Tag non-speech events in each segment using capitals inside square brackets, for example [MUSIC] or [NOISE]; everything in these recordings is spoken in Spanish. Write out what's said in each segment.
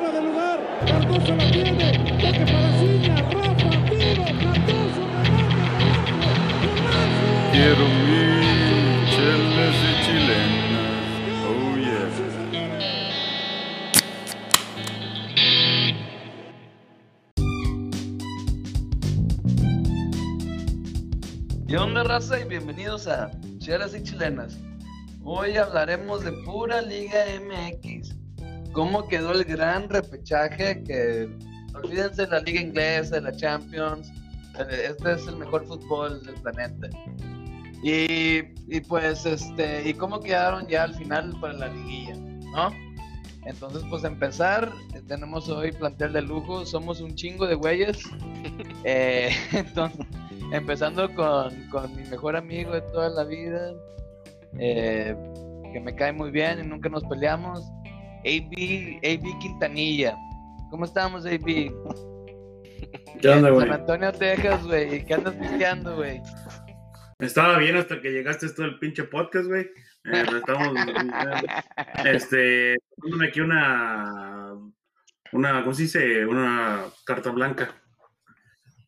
fuera de lugar. Cardoso la tiene. Toque para Ciña. Rafa, tiro. Cardoso, remate. Quiero mil chelas y chilenas. Oh yeah. ¿Qué onda, raza? Y bienvenidos a Chelas y Chilenas. Hoy hablaremos de pura Liga MX. ¿Cómo quedó el gran repechaje? Que olvídense de la Liga Inglesa, de la Champions. Este es el mejor fútbol del planeta. Y, y pues, este, y cómo quedaron ya al final para la liguilla, ¿no? Entonces, pues empezar, eh, tenemos hoy plantel de lujo, somos un chingo de güeyes. [LAUGHS] Eh, [LAUGHS] entonces, empezando con, con mi mejor amigo de toda la vida, eh, que me cae muy bien y nunca nos peleamos, AB, AB Quintanilla. ¿Cómo estamos, AB? ¿Qué onda, güey? San Antonio, Texas, güey. ¿Qué andas pisteando, güey? Estaba bien hasta que llegaste todo el pinche podcast, güey. Eh, estamos, este, dándome aquí una, una, ¿cómo se dice? Una carta blanca.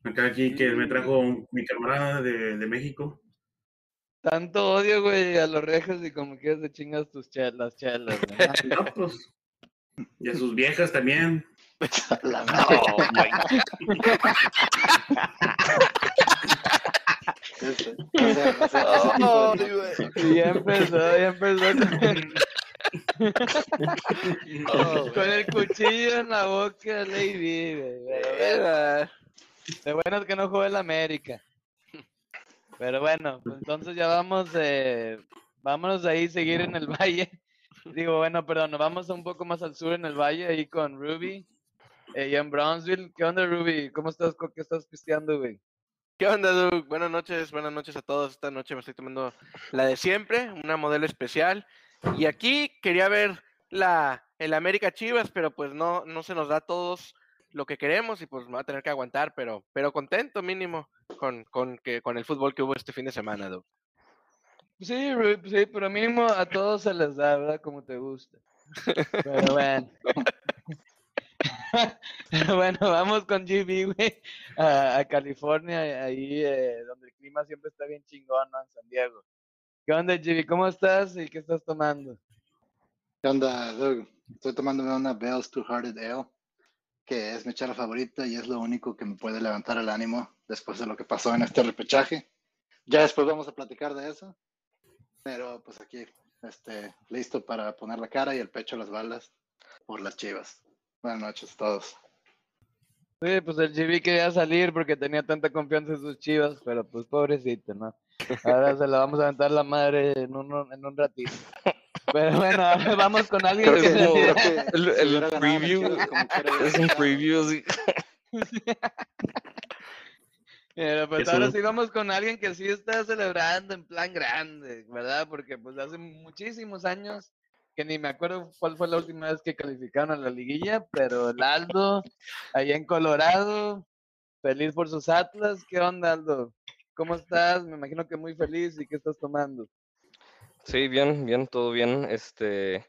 Acá aquí que me trajo mi camarada de, de México. Tanto odio, güey, a los rejas y como quieras de chingas tus chelas, las chelas, güey. No, [LAUGHS] pues, y a sus viejas también. [LAUGHS] [LAUGHS] Y ya empezó, ya empezó con, con el cuchillo en la boca, Lady, bueno es que no jugó en la América. Pero bueno, pues entonces ya vamos, eh, vámonos de ahí, seguir en el [LAUGHS] valle. Digo, bueno, perdón, nos vamos un poco más al sur en el valle, ahí con Ruby. Eh, y en Brownsville, ¿qué onda, Ruby? ¿Cómo estás? ¿Qué estás pisteando, güey? ¿Qué onda, Doug? Buenas noches, buenas noches a todos. Esta noche me estoy tomando la de siempre, una modelo especial. Y aquí quería ver la el América Chivas, pero pues no, no se nos da a todos lo que queremos y pues me va a tener que aguantar, pero, pero contento mínimo con, con, que, con el fútbol que hubo este fin de semana, Doug. Sí, sí, pero mínimo a todos se les da, ¿verdad? Como te gusta. Pero bueno. [LAUGHS] [LAUGHS] Pero bueno, vamos con GB, güey, a, a California, ahí eh, donde el clima siempre está bien chingón, ¿no? En San Diego. ¿Qué onda, GB? ¿Cómo estás y qué estás tomando? ¿Qué onda, Doug? Estoy tomándome una Bell's Two Hearted Ale, que es mi chela favorita y es lo único que me puede levantar el ánimo después de lo que pasó en este repechaje. Ya después vamos a platicar de eso, pero pues aquí, este, listo para poner la cara y el pecho a las balas por las chivas. Buenas noches a todos. Sí, pues el GB quería salir porque tenía tanta confianza en sus chivas, pero pues pobrecito, ¿no? Ahora se la vamos a aventar la madre en un, en un ratito. [LAUGHS] Pero bueno, ahora vamos con alguien Creo que que como- Creo que el- preview Es un preview así. [LAUGHS] Pero pues Es ahora sí vamos con alguien que sí está celebrando en plan grande, ¿verdad? Porque pues hace muchísimos años que ni me acuerdo cuál fue la última vez que calificaron a la liguilla, pero el Aldo, allá en Colorado, feliz por sus Atlas. ¿Qué onda, Aldo? ¿Cómo estás? Me imagino que muy feliz. ¿Y qué estás tomando? Sí, bien, bien, todo bien. Este,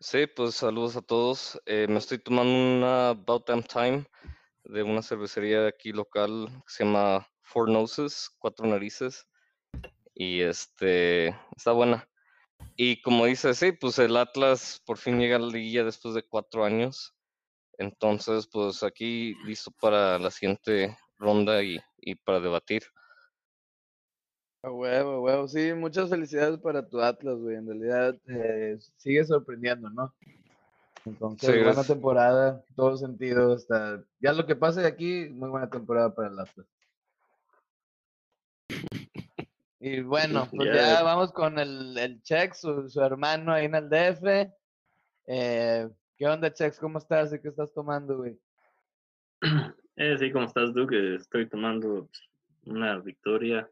sí, pues saludos a todos. Eh, me estoy tomando una About Time de una cervecería aquí local que se llama Four Noses, Cuatro Narices. Y este, está buena. Y como dice, sí, pues el Atlas por fin llega a la liguilla después de cuatro años. Entonces, pues aquí listo para la siguiente ronda y, y para debatir. A huevo, a huevo. Sí, muchas felicidades para tu Atlas, güey. En realidad eh, sigue sorprendiendo, ¿no? Entonces, buena temporada, todo sentido. Hasta ya lo que pase de aquí, muy buena temporada para el Atlas. Y bueno, [LAUGHS] pues Ya. ya vamos con el, el Chex, su, su hermano ahí en el DF. Eh, ¿Qué onda, Chex? ¿Cómo estás y qué estás tomando, güey? [CLEARS THROAT] Eh, sí, ¿cómo estás, Duque? Estoy tomando una victoria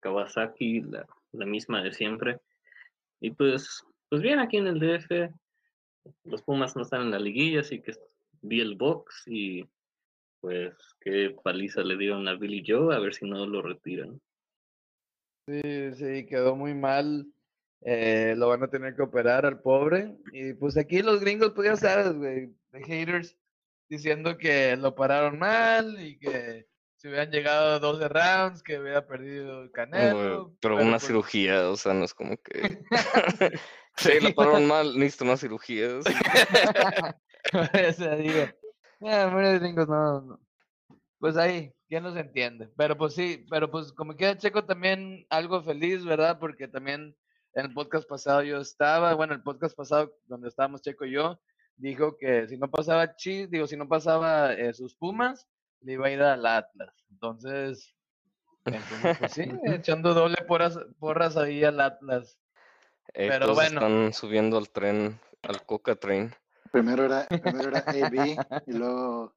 Kawasaki, la, misma de siempre. Y pues, pues bien, aquí en el DF, los Pumas no están en la liguilla, así que vi el box y pues qué paliza le dieron a Billy Joe, a ver si no lo retiran. Sí, sí, quedó muy mal. eh, lo van a tener que operar al pobre. Y pues aquí los gringos, pues ya sabes, güey, de haters diciendo que lo pararon mal y que si hubieran llegado a 12 rounds, que hubiera perdido el Canelo. pero una pues, cirugía, o sea, no es como que. [LAUGHS] [LAUGHS] sí, la pararon mal, necesito una cirugía. sí. Por eso digo, ah, muchos gringos no, no. Pues ahí, ¿quién los entiende? Pero pues sí, pero pues como queda Checo también algo feliz, ¿verdad? Porque también en el podcast pasado yo estaba, bueno, el podcast pasado donde estábamos Checo y yo, dijo que si no pasaba Chis, digo, si no pasaba eh, sus Pumas, le iba a ir al Atlas. Entonces, entonces pues sí, [LAUGHS] echando doble porras, porras ahí al Atlas. Eh, Pero todos bueno. están subiendo al tren, al Coca Train. Primero era, primero era AB [LAUGHS] y luego.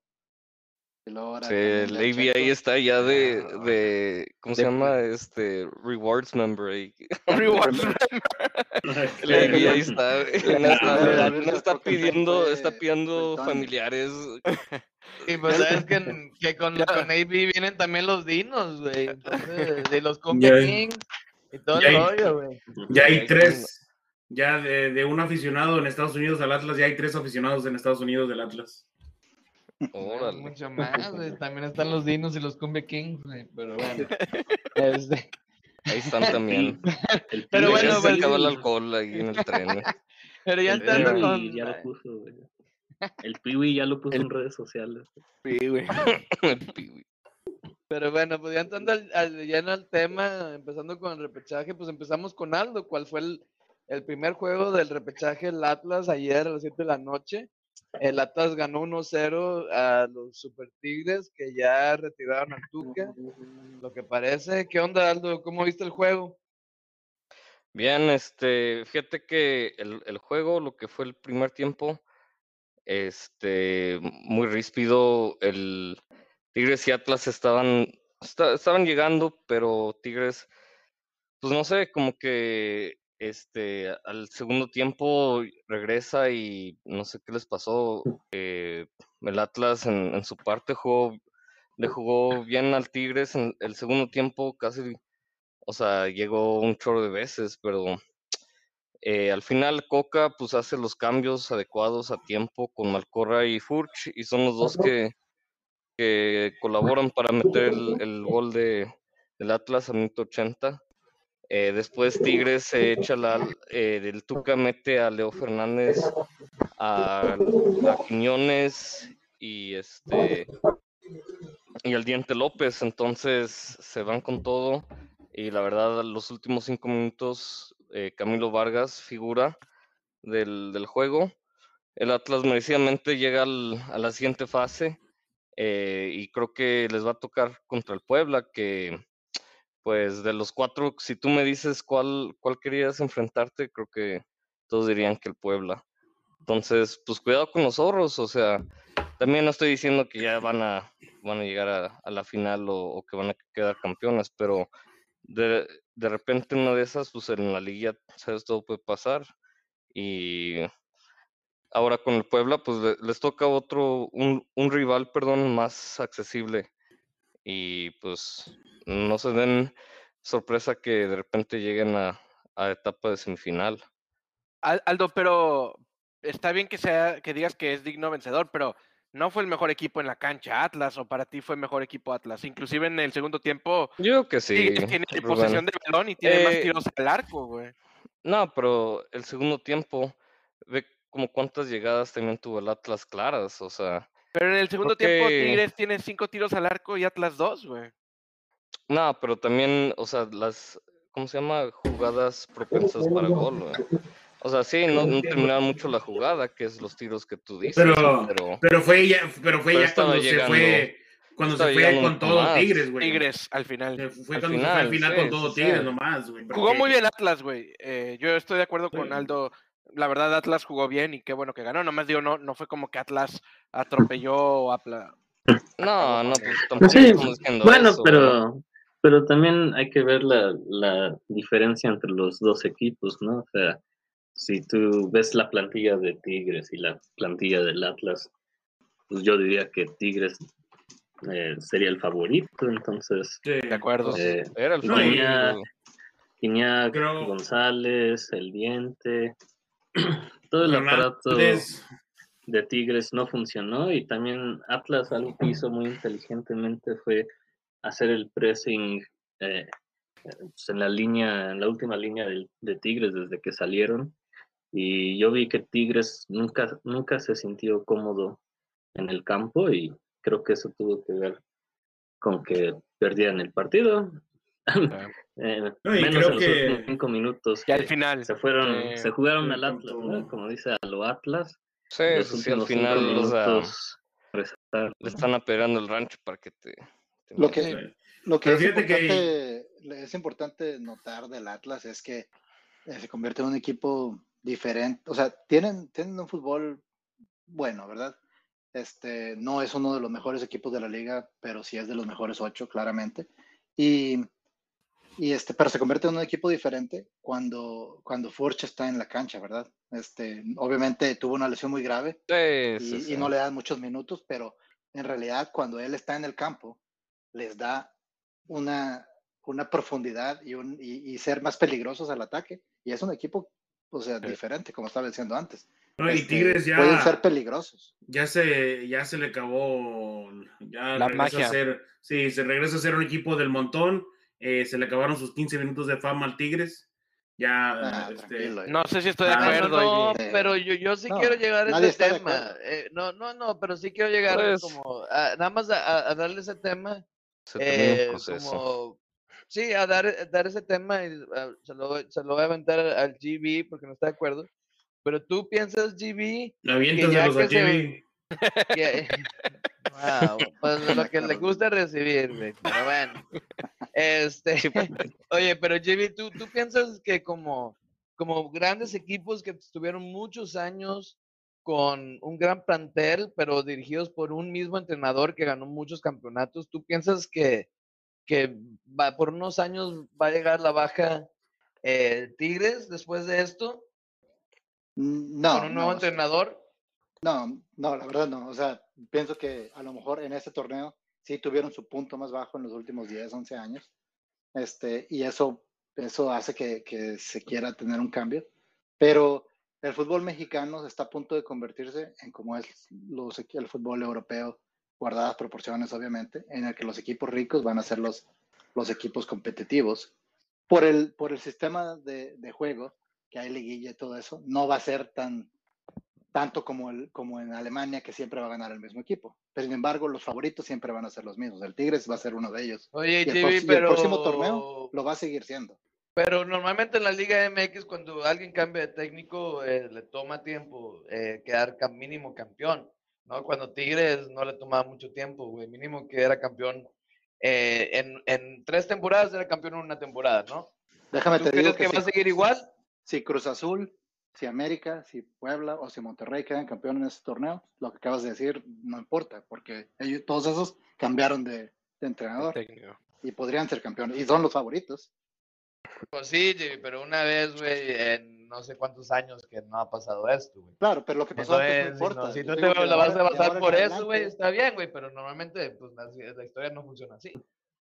Y luego ahora Sí, el AV ahí está ya de, Ah, de ¿cómo se llama? Este, Rewards Member ahí. Reward. [LAUGHS] El ahí está, no está, no está pidiendo, está pidiendo familiares. Y pues sabes que, que con, con AB vienen también los dinos, güey. Entonces, de los Cumbia Ya hay- Kings y todo ya el rollo, güey. Ya hay tres. Ya de, de un aficionado en Estados Unidos al Atlas, ya hay tres aficionados en Estados Unidos del Atlas. Órale. Mucho más, güey. También están los dinos y los Cumbia Kings, güey. Pero bueno. [LAUGHS] Este, Ahí están también. [LAUGHS] El Pero bueno, se pues- acabó el alcohol ahí en el tren. güey. pero ya entrando con. ya lo puso, güey. El Piwi ya lo puso El- en redes sociales. Güey. [LAUGHS] El piwi. Pero bueno, pues ya entrando al, al- lleno al tema, empezando con el repechaje, pues empezamos con Aldo. ¿Cuál fue el, el primer juego del repechaje el Atlas ayer a las 7 de la noche? El Atlas ganó 1-0 a los Super Tigres que ya retiraron al Tuca, lo que parece. ¿Qué onda, Aldo? ¿Cómo viste el juego? Bien, este, fíjate que el, el juego, lo que fue el primer tiempo, este, muy ríspido, el Tigres y Atlas estaban, esta- estaban llegando, pero Tigres, pues no sé, como que este, al segundo tiempo regresa y no sé qué les pasó. eh, el Atlas en, en su parte jugó, le jugó bien al Tigres en el segundo tiempo, casi o sea, llegó un chorro de veces, pero eh, al final Coca pues hace los cambios adecuados a tiempo con Malcorra y Furch y son los dos que, que colaboran para meter el, el gol de, del Atlas a minuto 80. Eh, después Tigres se echa la, eh, del Tuca mete a Leo Fernández, a, a Quiñones y este y al Diente López, entonces se van con todo y la verdad los últimos cinco minutos eh, Camilo Vargas figura del, del juego. El Atlas merecidamente llega al- a la siguiente fase eh, y creo que les va a tocar contra el Puebla, que pues de los cuatro, si tú me dices cuál, cuál querías enfrentarte, creo que todos dirían que el Puebla. Entonces, pues cuidado con los zorros, o sea, también no estoy diciendo que ya van a, van a llegar a, la final o, o que van a quedar campeones, pero de, de repente una de esas, pues en la liguilla, sabes, todo puede pasar. Y ahora con el Puebla, pues le- les toca otro, un, un rival, perdón, más accesible. Y pues no se den sorpresa que de repente lleguen a, a etapa de semifinal. Al- Aldo, pero está bien que sea que digas que es digno vencedor, pero no fue el mejor equipo en la cancha Atlas o para ti fue mejor equipo Atlas. Inclusive en el segundo tiempo Yo que sí. Tigres tiene Rubén. posesión de balón y tiene más Eh, tiros al arco, güey. No, pero el segundo tiempo, ve como cuántas llegadas también tuvo el Atlas claras, o sea, Pero en el segundo tiempo Tigres tiene cinco tiros al arco y Atlas dos, güey. no, pero también, o sea, las, ¿cómo se llama? Jugadas propensas para gol, güey. O sea, sí, no, no terminaron mucho la jugada, que es los tiros que tú dices, Pero, pero pero fue ya, pero fue Pero ya cuando se fue, cuando se fue con todo más. Tigres, güey. Tigres al final. Se Fue Al cuando se fue al final, sí, con todo sí, Tigres sí. nomás, güey. Jugó muy bien Atlas, güey. Eh, yo estoy de acuerdo con. Aldo. La verdad, Atlas jugó bien y qué bueno que ganó. Nomás digo, no, no fue como que Atlas atropelló o apla... no, no, pues tampoco Sí, estamos diciendo bueno, eso, güey. pero, pero también hay que ver la, la diferencia entre los dos equipos, ¿no? O sea, si tú ves la plantilla de Tigres y la plantilla del Atlas, pues yo diría que Tigres eh, sería el favorito, entonces Sí. De acuerdo. eh, Era el favorito, González, El Diente, [CLEARS THROAT] todo el aparato de Tigres no funcionó y también Atlas algo que hizo muy inteligentemente fue hacer el pressing eh, pues, en la línea, en la última línea del- de, Tigres desde que salieron y yo vi que Tigres nunca, nunca se sintió cómodo en el campo y creo que eso tuvo que ver con que perdían el partido. [LAUGHS] Eh, No, y menos creo en los que- últimos cinco minutos. Y al que final. se fueron, eh, se jugaron al Atlas, como dice a lo Atlas. Sí, los al final minutos resaltar, le están apedreando el rancho para que te... te Lo que, lo que es, fíjate que- importante, es importante notar del Atlas es que eh, se convierte en un equipo diferente. O sea, tienen, tienen un fútbol bueno, ¿verdad? Este, no es uno de los mejores equipos de la liga, pero sí es de los mejores ocho, claramente. Y, y este, pero se convierte en un equipo diferente cuando, cuando Furch está en la cancha, ¿verdad? Este, obviamente tuvo una lesión muy grave, Sí, y, sí, y sí. no le dan muchos minutos, pero en realidad cuando él está en el campo, les da una, una profundidad y, un, y, y ser más peligrosos al ataque. Y es un equipo, o sea, diferente, como estaba diciendo antes. no, y Este, Tigres ya, Pueden ser peligrosos. ya se ya se le acabó ya La regresa magia. a ser sí se regresa a ser un equipo del montón eh, se le acabaron sus 15 minutos de fama al Tigres ya Ah, este. No sé si estoy de Ah, no, No, acuerdo. no, Ivy. Ivy. pero yo, yo sí No, quiero llegar a ese tema. Eh, no, no, no, pero sí quiero llegar Pues- como a- nada más a, darle ese tema. Eh, como, sí, a dar, a dar ese tema y ah, se, lo, se lo voy a aventar al, al GB porque no está de acuerdo. Pero tú piensas, GB, aviéntaselos que a se- Jimmy. que. [LAUGHS] wow, pues lo que le gusta recibir, güey. Pero bueno. Este. [LAUGHS] Oye, pero GB, ¿tú, tú piensas que como, como grandes equipos que estuvieron muchos años con un gran plantel, pero dirigidos por un mismo entrenador que ganó muchos campeonatos, ¿tú piensas que, que va, por unos años va a llegar la baja eh, Tigres después de esto? No, con un nuevo no, entrenador. No, no, la verdad no. O sea, pienso que a lo mejor en este torneo sí tuvieron su punto más bajo en los últimos 10, 11 años. Este, y eso, eso hace que, que se quiera tener un cambio. Pero el fútbol mexicano está a punto de convertirse en como es los, el fútbol europeo, guardadas proporciones, obviamente, en el que los equipos ricos van a ser los, los equipos competitivos. Por el, por el sistema de, de juego, que hay liguilla y todo eso, no va a ser tan, tanto como, el, como en Alemania, que siempre va a ganar el mismo equipo. Pero sin embargo, los favoritos siempre van a ser los mismos. El Tigres va a ser uno de ellos. Oye, Y el, GB, prox- y el pero... próximo torneo lo va a seguir siendo. Pero normalmente en la Liga MX, cuando alguien cambia de técnico, eh, le toma tiempo eh, quedar mínimo campeón, ¿no? Cuando Tigres no le tomaba mucho tiempo, güey, mínimo que era campeón eh, en, en tres temporadas, era campeón en una temporada, ¿no? Déjame ¿Tú te crees digo que, que, va a si, seguir igual? si Cruz Azul, si América, si Puebla o si Monterrey quedan campeones en este torneo, lo que acabas de decir no importa, porque ellos, todos esos cambiaron de, de entrenador Técnico. y podrían ser campeones. Y son los favoritos. Pues sí, Jimmy, pero una vez, güey, en no sé cuántos años que no ha pasado esto, güey. Claro, pero lo que pasó antes no Entonces, si, importa. no- si tú te la vas a basar por eso, güey, está bien, güey, pero normalmente, pues la, la historia no funciona así.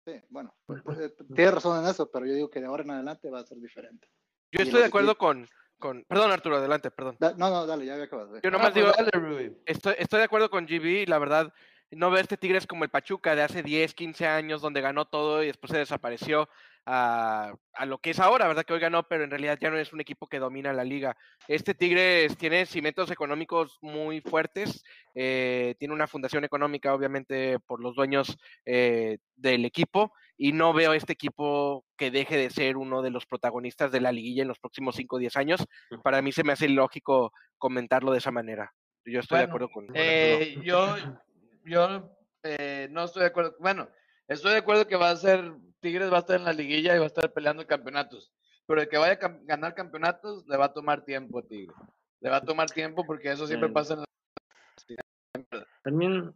Sí, bueno, eh, tienes razón en eso, pero yo digo que de ahora en adelante va a ser diferente. Yo Y estoy de acuerdo con, con. Perdón, Arturo, adelante, perdón. Da- no, no, dale, ya había acabado. Yo Ah, nomás pues digo, dale, estoy, estoy de acuerdo con GB, la verdad, no veo este Tigres como el Pachuca de hace 10, 15 años, donde ganó todo y después se desapareció a, a lo que es ahora, ¿verdad? Que hoy ganó, pero en realidad ya no es un equipo que domina la liga. Este Tigres tiene cimientos económicos muy fuertes, eh, tiene una fundación económica, obviamente, por los dueños eh, del equipo, y no veo este equipo que deje de ser uno de los protagonistas de la liguilla en los próximos 5 o 10 años. Para mí se me hace ilógico comentarlo de esa manera. Yo estoy de acuerdo con. Eh, yo yo no estoy de acuerdo. Bueno, estoy de acuerdo que va a ser, Tigres va a estar en la liguilla y va a estar peleando campeonatos. Pero el que vaya a cam- ganar campeonatos le va a tomar tiempo a Tigres. Le va a tomar tiempo porque eso siempre pasa en la... También,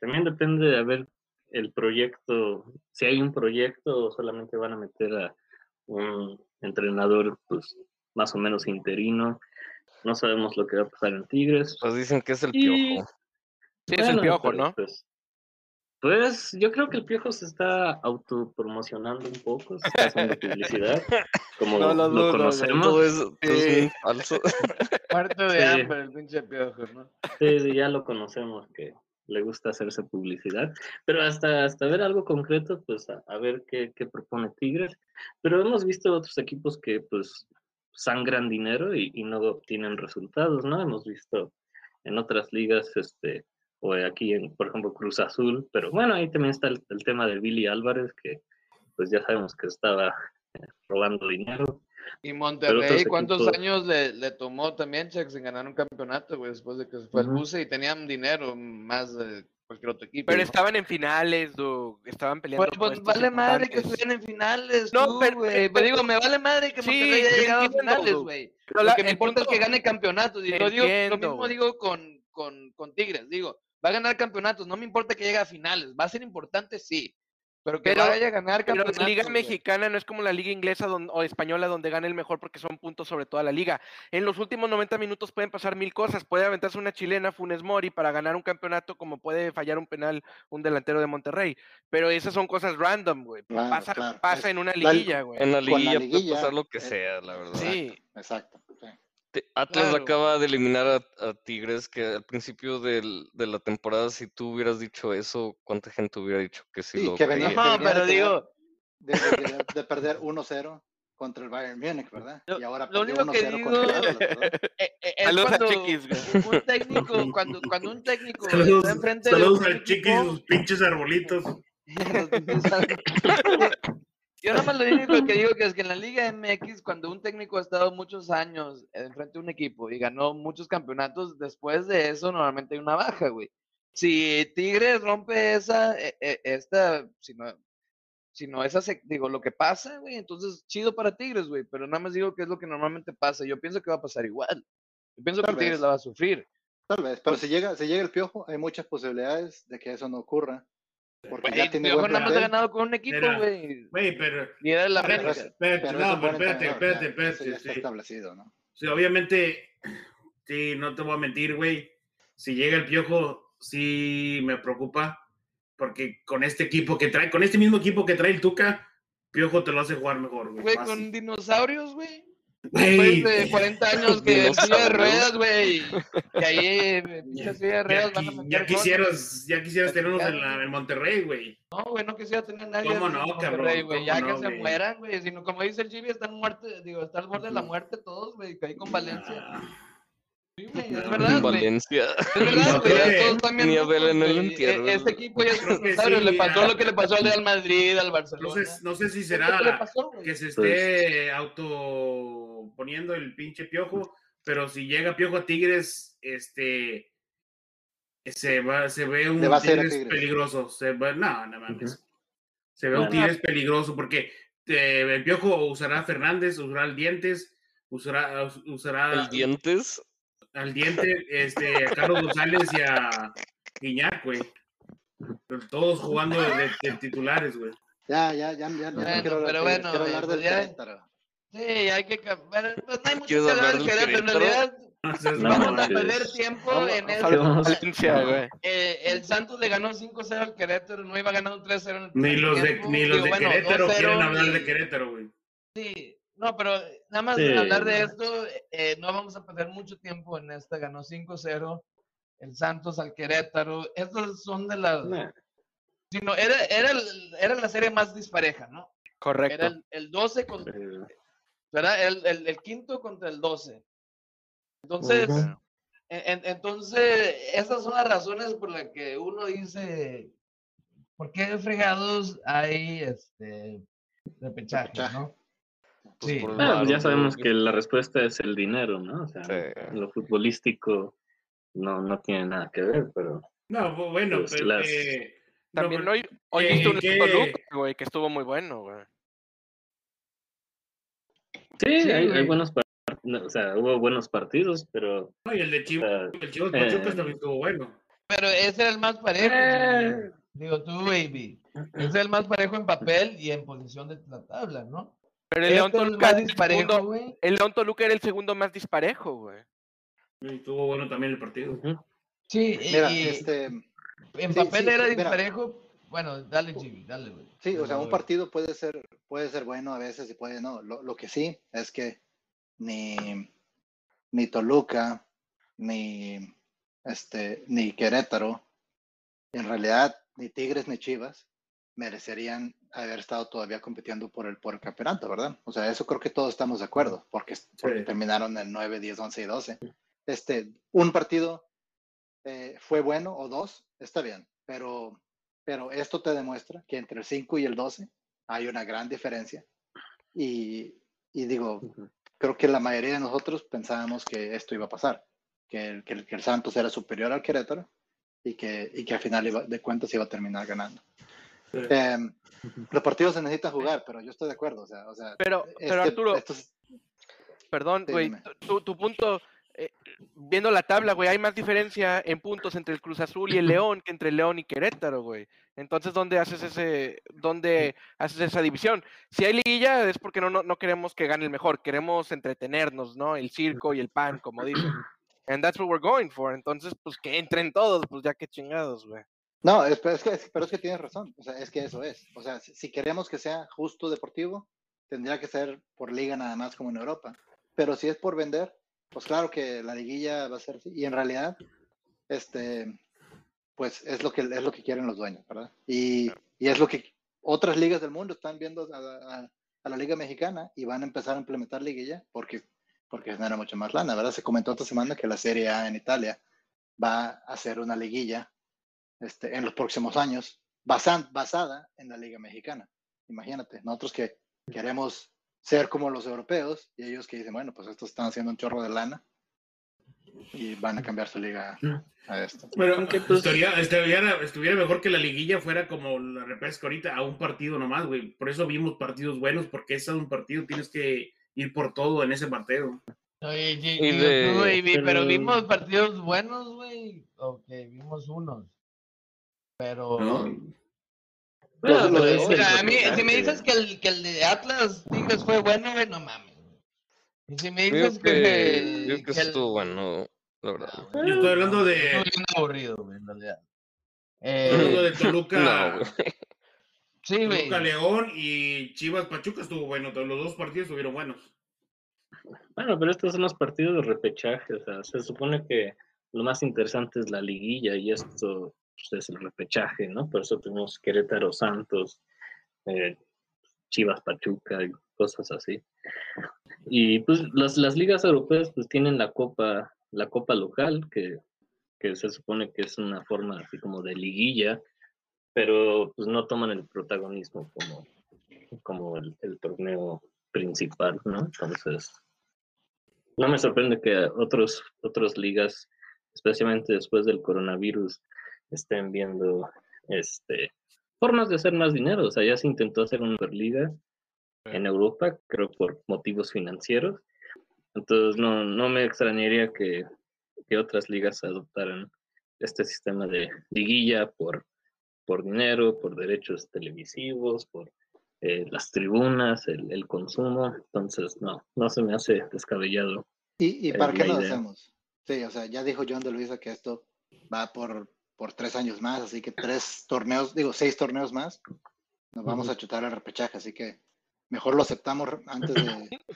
también depende de ver el proyecto, si hay un proyecto o solamente van a meter a un entrenador pues más o menos interino. No sabemos lo que va a pasar en Tigres. Pues dicen que es el Y- piojo. Sí, es el piojo, pero, ¿no? Pues, Pues yo creo que el Piojo se está autopromocionando un poco, se está haciendo publicidad, [LAUGHS] como No lo conocemos. Todo es, todo es Sí. falso. [LAUGHS] Muerto de Sí. hambre el pinche piojo, ¿no? Sí, sí, ya lo conocemos que le gusta hacerse publicidad, pero hasta, hasta ver algo concreto, pues a, a ver qué, qué propone Tigres. Pero hemos visto otros equipos que pues sangran dinero y, y no obtienen resultados, ¿no? Hemos visto en otras ligas, este, o aquí en, por ejemplo, Cruz Azul, pero bueno, ahí también está el, el tema de Billy Álvarez, que pues ya sabemos que estaba [LAUGHS] robando dinero. Y Monterrey, ¿cuántos equipos- años le, le tomó también, Chex, en ganar un campeonato, güey, después de que se fue al Ujú. buce y tenían dinero más de cualquier otro equipo? Pero ¿no? estaban en finales, du, estaban peleando. Pues, pues, vale madre que estuvieran en finales, No, tú, pero- güey. pero- Pero digo, me vale madre que Sí, Monterrey haya yo llegado a finales, güey. Lo que me importa es punto- que gane campeonatos. Y lo, digo, lo mismo digo con, con, con Tigres. Digo, va a ganar campeonatos. No me importa que llegue a finales. Va a ser importante, sí. Pero que Pero- vaya a ganar Pero campeonatos. la liga mexicana no es como la liga inglesa don- o española donde gana el mejor porque son puntos sobre toda la liga. En los últimos 90 minutos pueden pasar mil cosas. Puede aventarse una chilena Funes Mori para ganar un campeonato como puede fallar un penal un delantero de Monterrey. Pero esas son cosas random, güey. Claro, pasa claro. pasa Es- en una la- liguilla, güey. En la liguilla, puede pasar lo que eh, sea, la verdad. Sí. Exacto. sí. Te- Atlas Claro. acaba de eliminar a, a Tigres, que al principio del- de la temporada, si tú hubieras dicho eso, ¿cuánta gente hubiera dicho que sí, Sí, lo que venía-? No, venía de pero tener- digo, De, de- de perder 1-0 contra el Bayern Múnich, ¿verdad? Lo- y ahora lo perdió único que 1-0 contra el digo- Atlas, eh, [LAUGHS] eh, es Saludos a cuando Chiquis, un técnico, cuando, cuando un técnico Saludos, está enfrente de saludos un al Chiqui y sus pinches arbolitos. [LAUGHS] [LAUGHS] Yo nada más lo único que digo que es que en la Liga MX, cuando un técnico ha estado muchos años enfrente de un equipo y ganó muchos campeonatos, después de eso normalmente hay una baja, güey. Si Tigres rompe esa, eh, eh, esta, si no, si no esa, digo, lo que pasa, güey, entonces chido para Tigres, güey, pero nada más digo que es lo que normalmente pasa. Yo pienso que va a pasar igual. Yo pienso Tal que Tigres la va a sufrir. Tal vez, pero si llega, si llega el piojo, hay muchas posibilidades de que eso no ocurra. Porque Güey, ya tiene Piojo buen nada más ha ganado con un equipo, güey. Güey, pero. Y era el Pero Espérate, no, pero espérate, espérate, espérate. Eso ya está sí. establecido, ¿no? Sí, obviamente, sí, no te voy a mentir, güey. Si llega el piojo, sí me preocupa. Porque con este equipo que trae, con este mismo equipo que trae el Tuca, Piojo te lo hace jugar mejor, güey. Güey, con dinosaurios, güey. Güey, Después de 40 años que en silla de ruedas, güey. Que ahí en pinche silla de ya, ruedas van a meter ya quisieras, ya quisieras tenernos en, la, en Monterrey, güey. No, güey, no quisiera tener nadie. ¿Cómo en no, Monterrey, cabrón? güey. ¿Cómo Ya no, que se güey? mueran, güey. Sino como dice el Chibi, están muertos, digo, está al borde de la muerte todos, güey. Que ahí con Valencia. Ah, Sí, No, es verdad. Valencia. Es verdad, No, todos ni a entierro. Este equipo ya es sí, Le pasó ya. lo que le pasó al Real Madrid, al Barcelona. No sé si ¿Qué le será pasó, güey? que se Pues esté auto poniendo el pinche piojo, pero si llega piojo a Tigres, este se va, se ve un Le va Tigres, Tigres. peligroso. Se va, no, no mames. Ujú. Se ve un. Tigres peligroso porque eh, el piojo usará a Fernández, usará el dientes, usará, usará El dientes. Al diente, este, a Carlos González y a Guiñac, güey. Todos jugando de, de titulares, güey. Ya, ya, ya, ya, ya no Bueno, quiero hablar, pero bueno, quiero hablar pues del ya- Querétaro. Sí, hay que. ca- Bueno, pues no hay mucho que ¿Quieres hablar del Querétaro. En realidad, No seas No, vamos a perder tiempo Vamos- en eso. Eh, el Santos le ganó 5-0 al Querétaro, no iba ganando 3-0 en el Ni primer los de, ni los Digo, de bueno, Querétaro 2-0 quieren hablar de Querétaro, güey. Sí, no, pero nada más Sí, hablar de no. esto, eh, no vamos a perder mucho tiempo en esta. Ganó 5-0 el Santos al Querétaro. Estas son de las. Nah, si no, era, era, era la serie más dispareja, ¿no? Era Correcto. el, el 12 contra. eh, ¿verdad? El, el, el quinto contra el 12. Entonces, en- entonces, esas son las razones por las que uno dice, ¿por qué fregados hay este repechaje, Repechaje. no? Pues Sí. por varo, ya sabemos que la respuesta es el dinero, ¿no? O sea, Sí. lo futbolístico no, no tiene nada que ver, pero No, bu- bueno, Pues pero, las- eh, También hoy, hoy ¿qué- viste un Toluca, güey, que estuvo muy bueno, güey. sí, Sí, hay, buenos partidos, o sea, hubo buenos partidos, pero no, y el de o Chivas, sea, el Chivas eh, Pachuca también estuvo bueno. Pero ese era el más parejo. Eh. Digo tú, baby. Ese es el más parejo en papel y en posición de la tabla, ¿no? Pero el León Este es el Toluca más era el disparejo, segundo, güey. el León Toluca era el segundo más disparejo, güey. Y estuvo bueno también el partido. Sí, Mira, y este, en sí, papel sí, era mira. disparejo, Bueno, dale, Jimmy, dale, güey. Sí, o sea, un partido puede ser, puede ser bueno a veces y puede no. Lo, lo que sí es que ni, ni Toluca, ni, este, ni Querétaro, en realidad ni Tigres ni Chivas merecerían haber estado todavía compitiendo por el, por el campeonato, ¿verdad? O sea, eso creo que todos estamos de acuerdo, porque, porque Sí. terminaron en 9, 10, 11 y 12. Este, un partido eh, fue bueno o dos, está bien, pero, pero esto te demuestra que entre el 5 y el 12 hay una gran diferencia. Y, y digo, Ujú. creo que la mayoría de nosotros pensábamos que esto iba a pasar, que el, que el, que el Santos era superior al Querétaro y que, y que al final iba- de cuentas iba a terminar ganando. Sí. Em, los partidos se necesitan jugar, pero yo estoy de acuerdo. O sea, o sea Pero, este- pero Arturo, perdón, güey, tu, tu punto, eh, viendo la tabla, güey, hay más diferencia en puntos entre el Cruz Azul y el León que entre el León y Querétaro, güey. Entonces, ¿dónde haces ese, dónde haces esa división? Si hay liguilla es porque no, no, no queremos que gane el mejor, queremos entretenernos, ¿no? El circo y el pan, como dicen. And that's what we're going for. Entonces, pues que entren todos, pues ya que chingados, güey. No, es, es que, pero es que tienes razón. O sea, es que eso es. O sea, si, si queremos que sea justo deportivo, tendría que ser por liga nada más como en Europa. Pero si es por vender, pues claro que la liguilla va a ser así. Y en realidad, este, pues es lo que es lo que quieren los dueños, ¿verdad? Y, y es lo que otras ligas del mundo están viendo a, a- a la liga mexicana y van a empezar a implementar liguilla porque porque genera mucho más lana, ¿verdad? Se comentó esta semana que la Serie A en Italia va a hacer una liguilla este, en los próximos años basan- basada en la Liga Mexicana. Imagínate, nosotros que queremos ser como los europeos y ellos que dicen, bueno, pues estos están haciendo un chorro de lana y van a cambiar su liga a esto. Pero Aunque, pues- estaría, estuviera, estuviera mejor que la liguilla fuera como la repesca ahorita, a un partido nomás, güey. Por eso vimos partidos buenos, porque es a un partido, tienes que ir por todo en ese partido. Oye, y- Y y de- tú, pero pero- vimos partidos buenos, güey. Ok, vimos unos. Pero. ¿no? Bueno, pero a mí, si me dices que el, que el de Atlas Tigres fue bueno, güey, no mames. Y si me dices que, que. yo creo que que el- estuvo bueno, la verdad. No, güey, Yo estoy hablando de, estuvo bien aburrido, güey, en realidad. estoy hablando Eh, de Toluca, [LAUGHS] No, güey. sí, güey. Toluca León y Chivas Pachuca estuvo bueno. Los dos partidos estuvieron buenos. Bueno, pero estos son los partidos de repechaje, o sea, se supone que lo más interesante es la liguilla y esto pues, es el repechaje, ¿no? Por eso tenemos Querétaro Santos, eh, Chivas Pachuca y cosas así. Y pues las, las ligas europeas pues tienen la copa, la copa local, que, que se supone que es una forma así como de liguilla, pero pues no toman el protagonismo como, como el, el torneo principal, ¿no? Entonces, no me sorprende que otros, otras ligas, especialmente después del coronavirus, estén viendo este, formas de hacer más dinero. O sea, ya se intentó hacer una superliga en Europa, creo por motivos financieros. Entonces, no, no me extrañaría que, que otras ligas adoptaran este sistema de liguilla por, por dinero, por derechos televisivos, por eh, las tribunas, el, el consumo. Entonces, no, no se me hace descabellado. ¿Y, y Es para qué lo hacemos? Sí, o sea, ya dijo John de Luisa que esto va por, por tres años más, así que tres torneos, digo, seis torneos más, nos vamos a chutar el repechaje, así que mejor lo aceptamos antes de... [LAUGHS]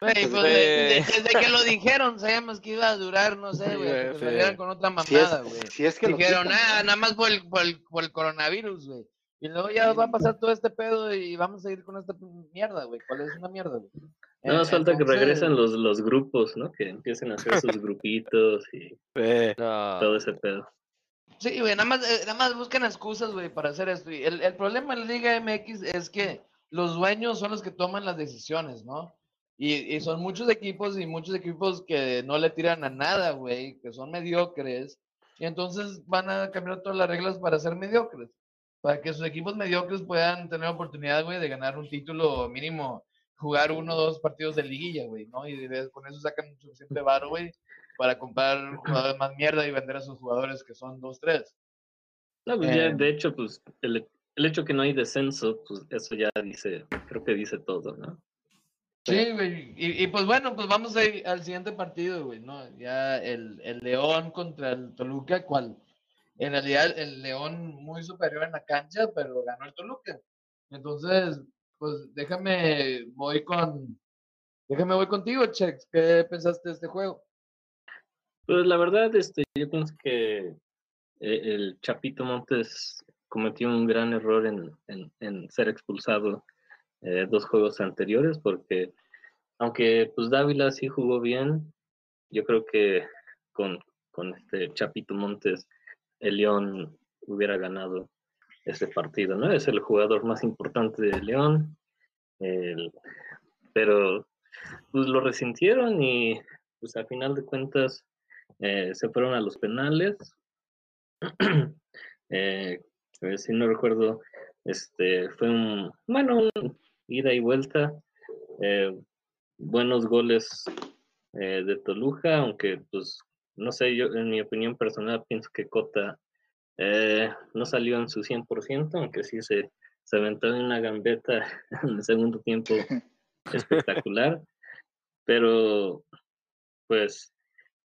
Pues, de- de- desde que lo dijeron, sabíamos que iba a durar, no sé, Sí, güey, que sí. salieran con otra Si es, mamada, güey. si es que lo Dijeron, quitan, nada, ¿verdad? nada más por el, por, el, por el coronavirus, güey. Y luego ya va a pasar todo este pedo y vamos a ir con esta mierda, güey. ¿Cuál es una mierda, güey? No más Eh, falta que regresen los, los grupos, ¿no? Que empiecen a hacer sus grupitos y [LAUGHS] No. todo ese pedo. Sí, güey, nada más, eh, nada más buscan excusas, güey, para hacer esto. Y el, el problema en la Liga MX es que los dueños son los que toman las decisiones, ¿no? Y, y son muchos equipos y muchos equipos que no le tiran a nada, güey, que son mediocres. Y entonces van a cambiar todas las reglas para ser mediocres. Para que sus equipos mediocres puedan tener oportunidad, güey, de ganar un título mínimo, jugar uno o dos partidos de liguilla, güey, ¿no? Y de- con eso sacan suficiente varo, güey, para comprar jugadores más mierda y vender a sus jugadores que son dos, tres. No, pues ya, Eh, de hecho, pues el, el hecho que no hay descenso, pues eso ya dice, creo que dice todo, ¿no? Sí, güey. Y, y pues bueno, pues vamos a ir al siguiente partido, güey, ¿no? Ya el, el León contra el Toluca, cual en realidad el León muy superior en la cancha, pero ganó el Toluca. Entonces, pues déjame, voy con, déjame voy contigo, Chex. ¿Qué pensaste de este juego? Pues la verdad, este, yo pienso que eh, el Chapito Montes cometió un gran error en, en- ser expulsado eh, dos juegos anteriores, porque aunque pues Dávila sí jugó bien, yo creo que con, con este Chapito Montes el León hubiera ganado ese partido, ¿no? Es el jugador más importante de León, el- pero pues lo resintieron y pues a final de cuentas eh, se fueron a los penales. [CLEARS THROAT] Eh, eh, si no recuerdo, este fue un, bueno, un ida y vuelta. eh, buenos goles eh, de Toluca, aunque pues no sé, yo en mi opinión personal pienso que Cota eh, no salió en su 100%, aunque sí se, se aventó en una gambeta [LAUGHS] en el segundo tiempo [LAUGHS] espectacular. Pero, pues,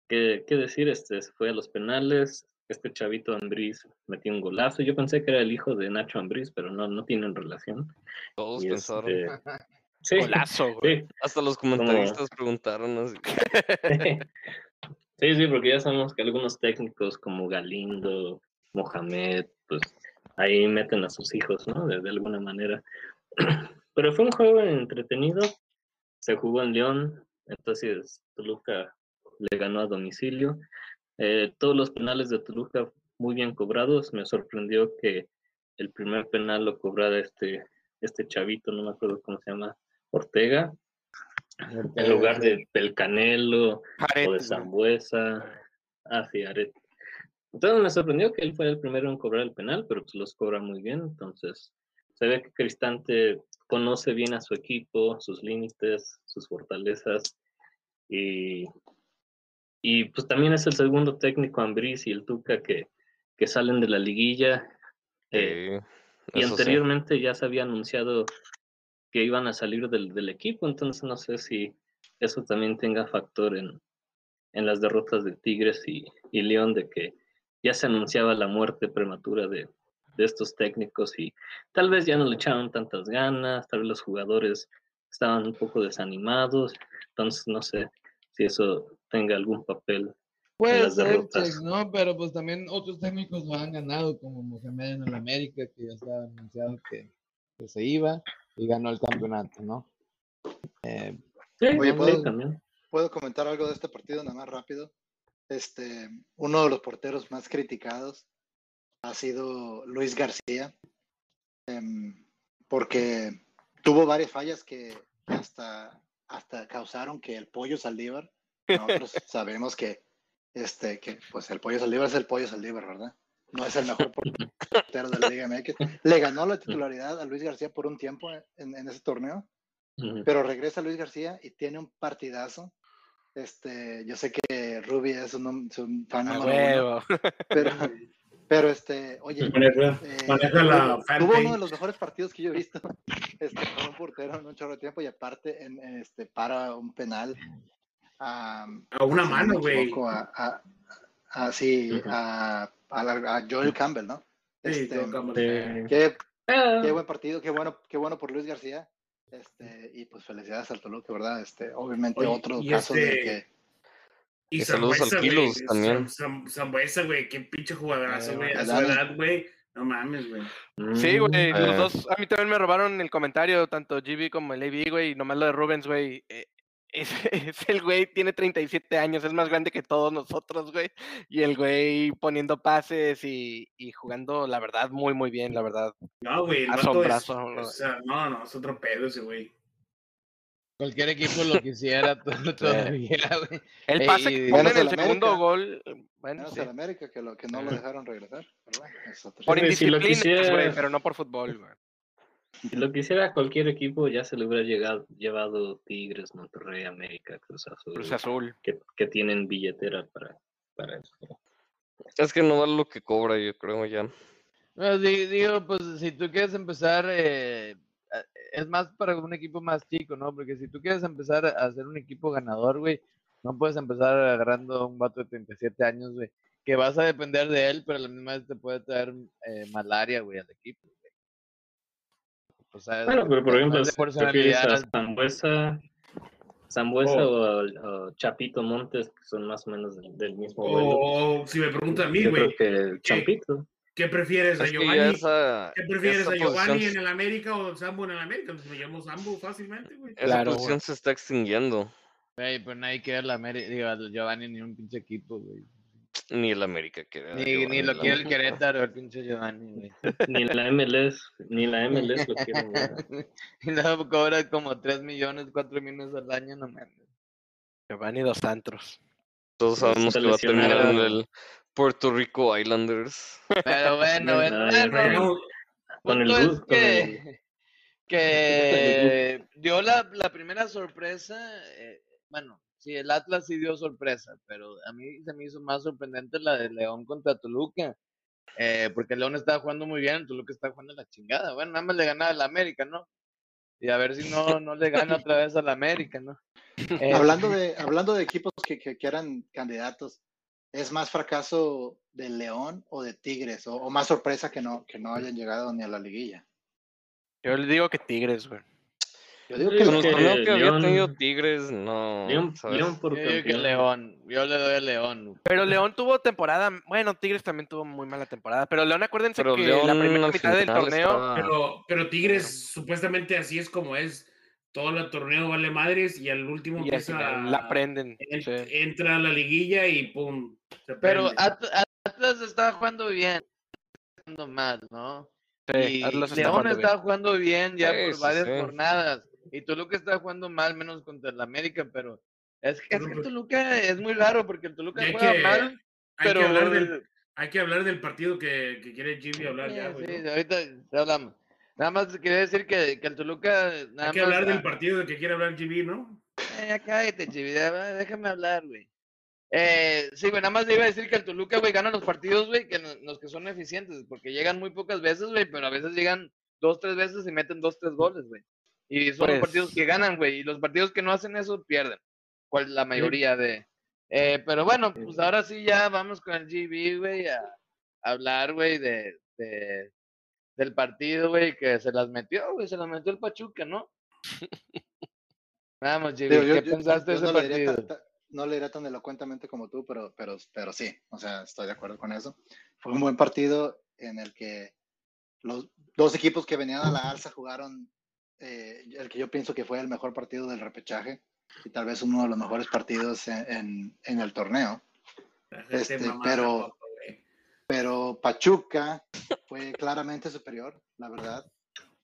¿qué, qué decir? Este se fue a los penales. Este chavito Ambriz metió un golazo. Yo pensé que era el hijo de Nacho Ambriz, pero no, no tienen relación. Todos Y pensaron. este, [LAUGHS] sí, Golazo, güey. sí, Hasta los comentaristas preguntaron así. [LAUGHS] Sí, sí, porque ya sabemos que algunos técnicos como Galindo, Mohamed, pues ahí meten a sus hijos, ¿no? De, de alguna manera. [CLEARS THROAT] Pero fue un juego entretenido, se jugó en León, entonces Toluca le ganó a domicilio. Eh, todos los penales de Toluca muy bien cobrados, me sorprendió que el primer penal lo cobrara este, este chavito, no me acuerdo cómo se llama, Ortega, en lugar de, del Canelo, o de. Zambuesa. Ah, sí, Aret. Entonces me sorprendió que él fue el primero en cobrar el penal, pero pues los cobra muy bien. Entonces se ve que Cristante conoce bien a su equipo, sus límites, sus fortalezas. Y, y pues también es el segundo técnico Ambriz y el Tuca que, que salen de la liguilla. eh, Sí, y sí. anteriormente ya se había anunciado que iban a salir del, del equipo, entonces no sé si eso también tenga factor en, en las derrotas de Tigres y, y León, de que ya se anunciaba la muerte prematura de, de estos técnicos y tal vez ya no le echaron tantas ganas, tal vez los jugadores estaban un poco desanimados, entonces no sé si eso tenga algún papel. Puede ser. Chex, ¿no? Pero pues también otros técnicos lo han ganado, como Mohamed en el América, que ya estaba anunciado que, que se iba y ganó el campeonato, ¿no? Eh, Sí, Oye, sí, ¿puedo- también. ¿Puedo comentar algo de este partido nada más rápido? Este, uno de los porteros más criticados ha sido Luis García, em, porque tuvo varias fallas que hasta, hasta causaron que el pollo Saldívar, nosotros [LAUGHS] sabemos que, este, que pues el pollo Saldívar es el pollo Saldívar, ¿verdad? No es el mejor portero de la Liga MX. Le ganó la titularidad a Luis García por un tiempo en, en ese torneo pero regresa Luis García y tiene un partidazo. Este, yo sé que Ruby es un, es un fan pero, [LAUGHS] pero este, oye, Maneja, eh, maneja la tuvo, uno de los mejores partidos que yo he visto, [LAUGHS] este, con un portero en un chorro de tiempo y aparte en, este, para un penal a, A una mano, güey. a, a, a- sí, a, a la- a Joel Campbell, ¿no? Sí, Este. Sí. qué, Ah, Qué buen partido, qué bueno, qué bueno por Luis García. Este, y pues felicidades al Toluca, ¿verdad? Este, obviamente Oye, otro caso de este- que Y Y saludos al Kilos güey, también. Sambuesa, güey, qué pinche jugadorazo, Eh, güey. A su edad, güey. No mames, güey. Sí, güey, los Eh. dos, a mí también me robaron el comentario, tanto GB como el AB, güey, y nomás lo de Rubens, güey. eh, [LAUGHS] es, es el güey, tiene 37 años, es más grande que todos nosotros, güey. Y el güey poniendo pases y, y jugando, la verdad, muy, muy bien, la verdad. No, güey, el vato es, Asombrazo, o sea, no, no, es otro pedo ese, güey. Cualquier equipo lo quisiera [LAUGHS] to- todavía, güey. El pase y- que en el segundo América. gol, bueno, menos sí, el América que lo que no lo dejaron regresar, por güey, si lo quisiera- pero no por fútbol, güey. Si lo quisiera cualquier equipo, ya se le hubiera llegado, llevado Tigres, Monterrey, América, Cruz Azul, Cruz Azul. que, que tienen billetera para, para eso. Es que no vale lo que cobra, yo creo ya. No, di- digo, pues si tú quieres empezar, eh, es más para un equipo más chico, ¿no? Porque si tú quieres empezar a hacer un equipo ganador, güey, no puedes empezar agarrando a un vato de 37 años, güey, que vas a depender de él, pero a la misma vez te puede traer eh, malaria, güey, al equipo. güey. O sea, pero por ejemplo, si a. Zambuesa, Zambuesa Oh. o, o Chapito Montes, que son más o menos del, del mismo. O si me preguntan a mí, güey, que el Champito. ¿Qué prefieres? ¿A Giovanni? esa, ¿Qué prefieres? ¿A Giovanni posición, en el América o a Sambo en el América? Pues me llamo Sambo fácilmente, güey. esa Claro, posición güey. se está extinguiendo. Güey, pero nadie quiere la América, digo, al Giovanni ni un pinche equipo, güey. Ni el América quiere. a Ni, Giovanni ni lo el quiere el. Querétaro, el pinche Giovanni, güey. [LAUGHS] Ni la MLS, ni la MLS lo quieren ver. [LAUGHS] y luego cobra como 3 millones, 4 millones al año, no mames. Giovanni dos Antros. Todos Pues, sabemos que va a terminar en el Puerto Rico Islanders. Pero bueno, bueno, bueno. Bueno, Con el es bus, con el- que, que dio la, la primera sorpresa. eh, bueno, sí, el Atlas sí dio sorpresa, pero a mí se me hizo más sorprendente la de León contra Toluca. eh, porque León estaba jugando muy bien, Toluca está jugando la chingada. Bueno, nada más le ganaba al América, ¿no? Y a ver si no, no le gana otra vez al América, ¿no? Eh, Hablando de, hablando de equipos que, que, que eran candidatos, ¿es más fracaso de León o de Tigres? O, o más sorpresa que no, que no hayan llegado ni a la liguilla? Yo le digo que Tigres, güey. Yo digo Yo que que había tenido Tigres, no. León, ¿sabes? León por yo digo que campeón. León, yo le doy a León. Pero León tuvo temporada, bueno, Tigres también tuvo muy mala temporada, pero León acuérdense Pero que León la primera mitad del torneo, estaba- pero, pero Tigres supuestamente así es como es. Todo el torneo vale madres y al último y empieza final la prenden. en- sí. entra a la liguilla y pum. se Pero prende. At- Atlas estaba jugando bien, jugando mal, ¿no? Sí, y Atlas está León jugando bien. estaba jugando bien ya Sí, por varias sí. jornadas. Y Toluca está jugando mal, menos contra el América, pero es, que- es que pues- Toluca es muy raro porque el Toluca juega que- mal, hay, pero que hablar del, hay que hablar del partido que, que quiere Jimmy hablar ya, Sí, güey. sí, ¿no? ahorita hablamos. Nada más quería decir que, que el Toluca nada Hay que más- hablar del partido de que quiere hablar Jimmy, ¿no? Eh, ya cállate, va, déjame hablar, güey. Eh, sí, güey, nada más le iba a decir que el Toluca, güey, gana los partidos, güey, que los que son eficientes, porque llegan muy pocas veces, güey, pero a veces llegan dos, tres veces y meten dos, tres goles, güey. Y son los Pues- partidos que ganan, güey, y los partidos que no hacen eso pierden. Cual, la mayoría de... Eh, pero bueno, pues ahora sí ya vamos con el GB, güey, a, a hablar, güey, de, de- del partido, güey, que se las metió, güey, se las metió el Pachuca, ¿no? Vamos, yo- ¿qué yo- pensaste de yo ese no le diré partido? tan- tan- no le diré tan elocuentemente como tú, pero, pero, pero sí, o sea, estoy de acuerdo con eso. Fue un buen partido en el que los dos equipos que venían a la alza jugaron eh, el que yo pienso que fue el mejor partido del repechaje y tal vez uno de los mejores partidos en, en- en el torneo. Este, pero-. Pero Pachuca fue claramente superior, la verdad,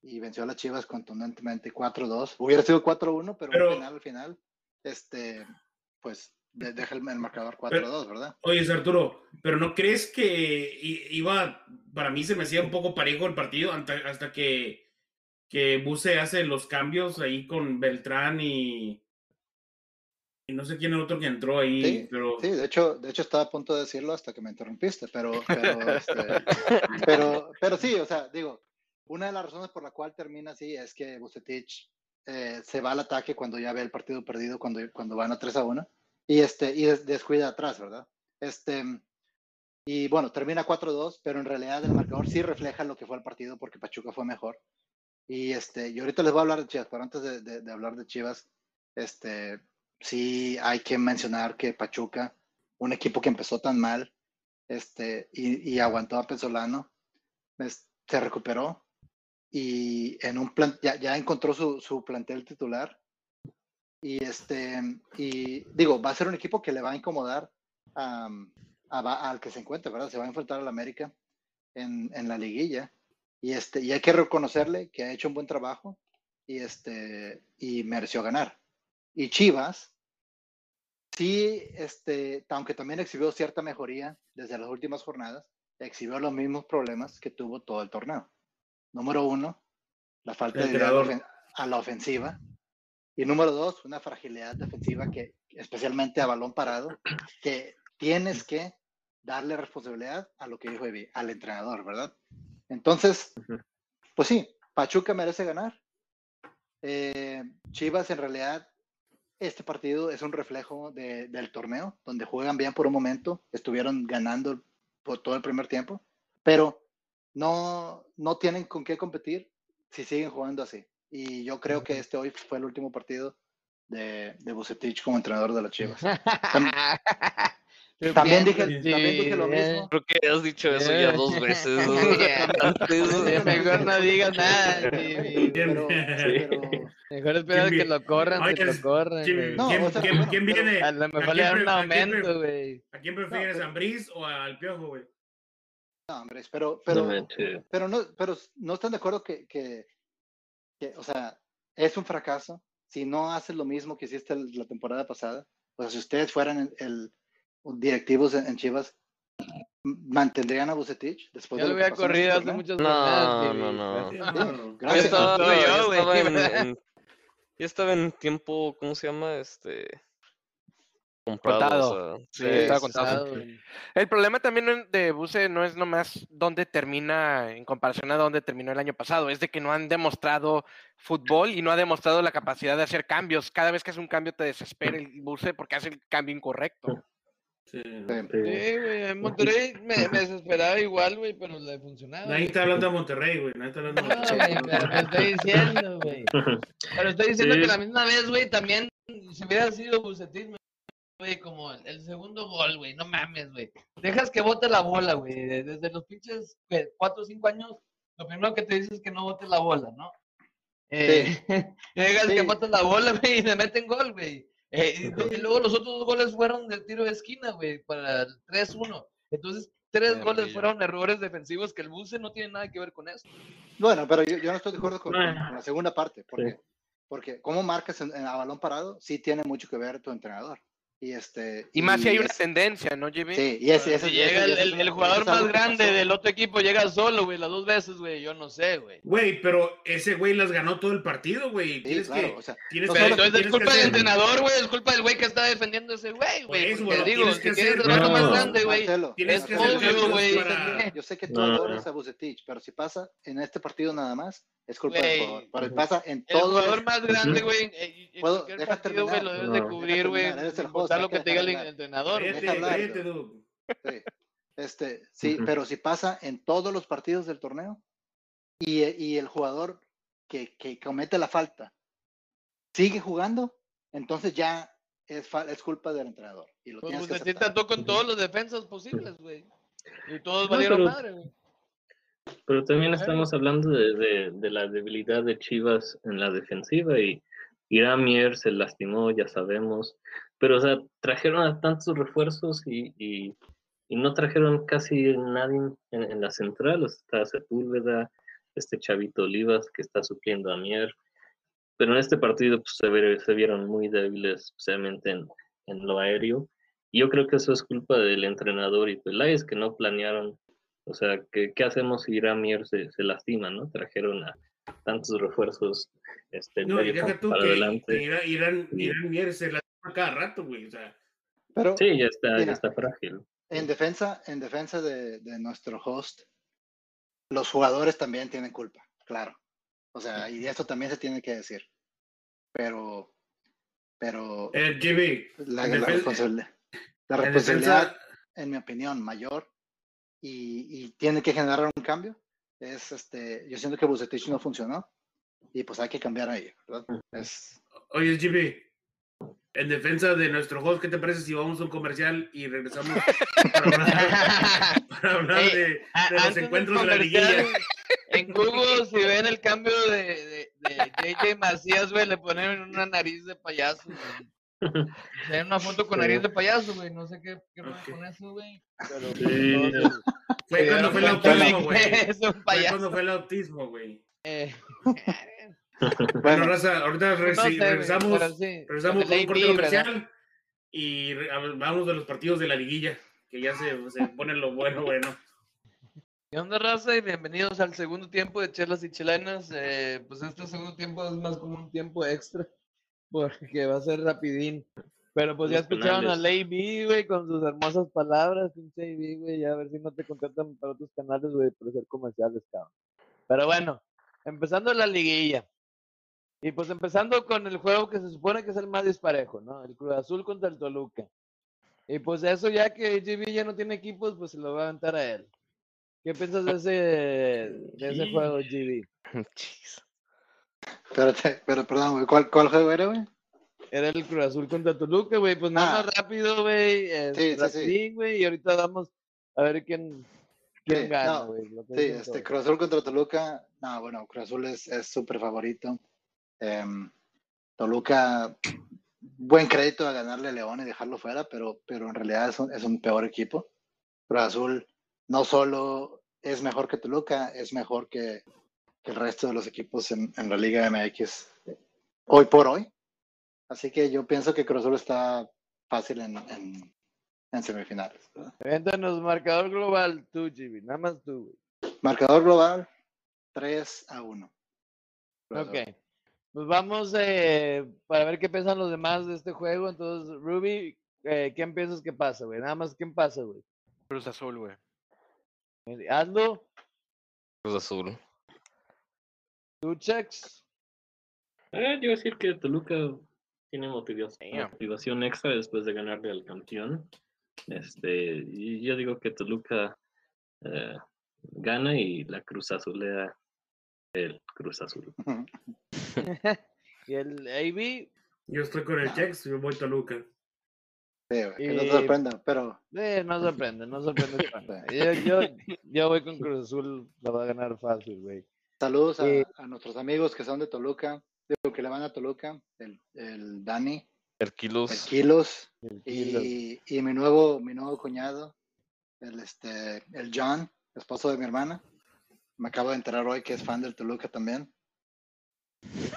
y venció a las Chivas contundentemente 4-2. Hubiera sido 4-1, pero, Pero- al final, al final, este, pues de- deja el, el marcador 4-2, ¿verdad? Oye, Arturo, pero ¿no crees que iba, para mí se me hacía un poco parejo el partido hasta, hasta que, que Buse hace los cambios ahí con Beltrán y, y no sé quién el otro que entró ahí, Sí, pero Sí, de hecho, de hecho estaba a punto de decirlo hasta que me interrumpiste, pero, [LAUGHS] pero, este, pero, pero sí, o sea, digo, una de las razones por la cual termina así es que Bucetich eh, se va al ataque cuando ya ve el partido perdido, cuando, cuando van a 3 a 1, y, este, y des- descuida atrás, ¿verdad? Este, y bueno, termina 4-2, pero en realidad el marcador sí refleja lo que fue el partido porque Pachuca fue mejor. Y este, y ahorita les voy a hablar de Chivas, pero antes de, de- de hablar de Chivas, este, sí hay que mencionar que Pachuca, un equipo que empezó tan mal, este, y, y aguantó a Pesolano, es- se recuperó y en un plan, ya, ya encontró su, su plantel titular. Y este, y digo, va a ser un equipo que le va a incomodar a al que se encuentre, ¿verdad? Se va a enfrentar al América en, en la liguilla. Y, este, y hay que reconocerle que ha hecho un buen trabajo y, este, y mereció ganar. Y Chivas, sí, este, aunque también exhibió cierta mejoría desde las últimas jornadas, exhibió los mismos problemas que tuvo todo el torneo. Número uno, la falta de idea a la ofensiva. Y número dos, una fragilidad defensiva que, especialmente a balón parado, que tienes que darle responsabilidad a lo que dijo Evi, al entrenador, ¿verdad? Entonces, pues sí, Pachuca merece ganar. Eh, Chivas en realidad este partido es un reflejo de- del torneo, donde juegan bien por un momento, estuvieron ganando por todo el primer tiempo, pero no, no tienen con qué competir si siguen jugando así. Y yo creo que este hoy fue el último partido de, de Vucetich como entrenador de las Chivas. [LAUGHS] También dije, piensas, también dije lo mismo. Creo que has dicho eso ya dos [LAUGHS] veces. ¿no? [LAUGHS] Mejor no digas nada, Jimmy. [LAUGHS] Pero, Sí. pero- Mejor espera ¿Quién que lo corran, Oye, que lo corran. ¿Quién, güey. No, quién- o sea, quién- bueno, quién pero- viene? A lo mejor ¿A le dan quién un aumento, güey. ¿A quién prefieres, a Ambriz o al Piojo, güey? no, hombres, pero, pero, Obviamente. pero no, pero no están de acuerdo que, que, que, o sea, es un fracaso si no haces lo mismo que hiciste la temporada pasada. O sea, si ustedes fueran el, el- directivos en, en Chivas, ¿mantendrían a Bucetich después Yo de lo este corrido hace muchas No, jornadas, no, no. No. gracias. Ya estaba, yo, estaba en, en- ya estaba en tiempo, ¿cómo se llama? Este comprado. Contado. o sea, Sí, estaba sí, contado. sí. güey. El problema también de Buse no es nomás dónde termina en comparación a dónde terminó el año pasado, es de que no han demostrado fútbol y no ha demostrado la capacidad de hacer cambios. Cada vez que hace un cambio te desespera el Buse porque hace el cambio incorrecto. Sí. Güey, en Monterrey me, me desesperaba igual, güey, pero le funcionaba. Nadie está hablando de Monterrey, güey. Nadie está hablando de No, Monterrey. güey, pero te estoy diciendo, güey. Pero estoy diciendo Sí. que la misma vez, güey, también, si hubiera sido Bucetis, güey, como el, el segundo gol, güey, no mames, güey. Dejas que bote la bola, güey. de- Desde los pinches ¿qué? cuatro o cinco años, lo primero que te dices es que no bote la bola, ¿no? Eh, [LAUGHS] dejas Sí. que bote la bola, güey, y te meten gol, güey. Eh, y, luego los otros dos goles fueron del tiro de esquina, güey, para el 3-1. Entonces, tres goles fueron errores defensivos que el Buce no tiene nada que ver con eso. Bueno, pero yo, yo no estoy de acuerdo con, Bueno. con la segunda parte, porque, porque cómo marcas en- en- a balón parado sí tiene mucho que ver tu entrenador. Y, este, Y más si hay una tendencia, ¿no, Jimmy? Sí, y ese, ese- Si ese- llega el, jugador más que grande del otro equipo llega solo, güey, las dos veces, güey. Yo no sé, güey. Güey, pero ese güey las ganó todo el partido, güey. Sí, Tienes claro, que. o sea, Tienes que- Pero solo- entonces es culpa que del entrenador, güey. Es culpa del güey que está defendiendo a ese güey, güey. pero digo, tienes si que hacer- más grande, güey. Es que obvio, güey. Yo sé que tú adoras a Bucetich, pero si pasa en este partido nada más, es culpa del Güey. jugador. Pero pasa en El todo jugador el- más grande, güey. En Puedo- cualquier deja partido, güey, lo debes de No. cubrir, Deja güey. importar lo que que te diga el entrenador. Cállate. Sí. Este, sí, Ujú. pero si pasa en todos los partidos del torneo y, y el jugador que, que comete la falta sigue jugando, entonces ya es, es culpa del entrenador. Y lo Pues tienes que Bucetich aceptar. trató con todos los defensas posibles, güey. Y todos No, valieron pero- madre, güey. Pero también estamos hablando de, de- de la debilidad de Chivas en la defensiva y Irán Mier se lastimó, ya sabemos. Pero, o sea, trajeron a tantos refuerzos y, y- y no trajeron casi nadie en, en la central. O sea, está Sepúlveda, este Chavito Olivas que está supliendo a Mier. Pero en este partido pues, se vieron muy débiles, especialmente en, en lo aéreo. Y yo creo que eso es culpa del entrenador y Peláez, que no planearon o sea, ¿qué, qué hacemos si Irán Mier se, se lastima, no? Trajeron a tantos refuerzos este, No, y medio tú para que, adelante. que Irán, Irán, Sí. Irán Mier se la toma cada rato, güey. O sea, Pero Sí, ya está, Mira. ya está frágil. en defensa, en defensa de, de nuestro host, los jugadores también tienen culpa, claro. O sea, y eso también se tiene que decir. Pero, pero el Jimmy, la, en la defen- responsabilidad, la en responsabilidad, defensa, en mi opinión, mayor y, y tiene que generar un cambio. Es este, yo siento que Bucetich no funcionó y pues hay que cambiar a ello, ¿verdad? Es, oye, Jimmy, en defensa de nuestro host, ¿qué te parece si vamos a un comercial y regresamos para hablar, [LAUGHS] para hablar de, A- de los encuentros de la comercial, liguilla? En Google, si ven el cambio de, de, de JJ Macías, güey, le ponen una nariz de payaso, güey. Ven una foto con nariz de payaso, güey. No sé qué, qué rollo Ok. con eso, güey. Pero Sí. Fue cuando fue el autismo, güey. [LAUGHS] Es un Fue payaso. cuando fue el autismo, güey. Eh, [LAUGHS] Bueno, raza, ahorita no sé, regresamos, pero sí, regresamos con un corte comercial y hablamos de los partidos de la liguilla, que ya se, se pone lo bueno, bueno. ¿Qué onda, raza? Y bienvenidos al segundo tiempo de Chelas y Chilenas. Eh, pues este segundo tiempo es más como un tiempo extra, porque va a ser rapidín. Pero pues ya escucharon a. Ley B, güey, con sus hermosas palabras, pinche AB, güey, ya a ver si no te contratan para otros canales, güey, por hacer comerciales, cabrón. Pero bueno, empezando la liguilla. Y pues empezando con el juego que se supone que es el más disparejo, ¿no? El Cruz Azul contra el Toluca. Y pues eso ya que GB ya no tiene equipos, pues se lo va a aventar a él. ¿Qué piensas de ese, de ese juego, GB? [LAUGHS] Chis. Espérate, pero perdón, güey, ¿cuál, cuál juego era, güey? Era el Cruz Azul contra Toluca, güey. Pues nada Ah. más rápido, güey. Sí, sí, sí. güey. Y ahorita vamos a ver quién, quién Sí, gana, güey. Sí, este. Cruz Azul contra Toluca. No, bueno, Cruz Azul es es súper favorito. Em, Toluca, buen crédito a ganarle a León y dejarlo fuera, pero, pero en realidad es un, es un peor equipo. Cruz Azul no solo es mejor que Toluca, es mejor que, que el resto de los equipos en, en la Liga MX hoy por hoy. Así que yo pienso que Cruz Azul está fácil en, en, en semifinales. ¿verdad? Cuéntanos, marcador global, tú, GB. Nada más tú, güey. Marcador global 3 a 1. Cruz Azul. Ok. Pues vamos eh, para ver qué piensan los demás de este juego. Entonces, Ruby, eh, ¿quién piensas que pasa, güey? Nada más, ¿quién pasa, güey? Cruz Azul, güey. Hazlo, Cruz Azul. Tú, Chex. Eh, yo iba a decir que Toluca tiene motivación, extra después de ganarle al campeón. Este, y yo digo que Toluca eh, gana y la Cruz Azulea el Cruz Azul. [LAUGHS] [LAUGHS] y el AB, Yo estoy con el Chex, yo voy Toluca. Sí, que no Y- sorprenda, pero eh, no sorprende, no sorprende. [LAUGHS] yo, yo, yo voy con Cruz Azul, la va a ganar fácil, güey. Saludos a, Eh, a nuestros amigos que son de Toluca, digo que le van a Toluca, el, el Dani, el Herquilos. Kilos El Kilo. y, y mi nuevo mi nuevo cuñado, el este el John, esposo de mi hermana. Me acabo de enterar hoy que es fan del Toluca también.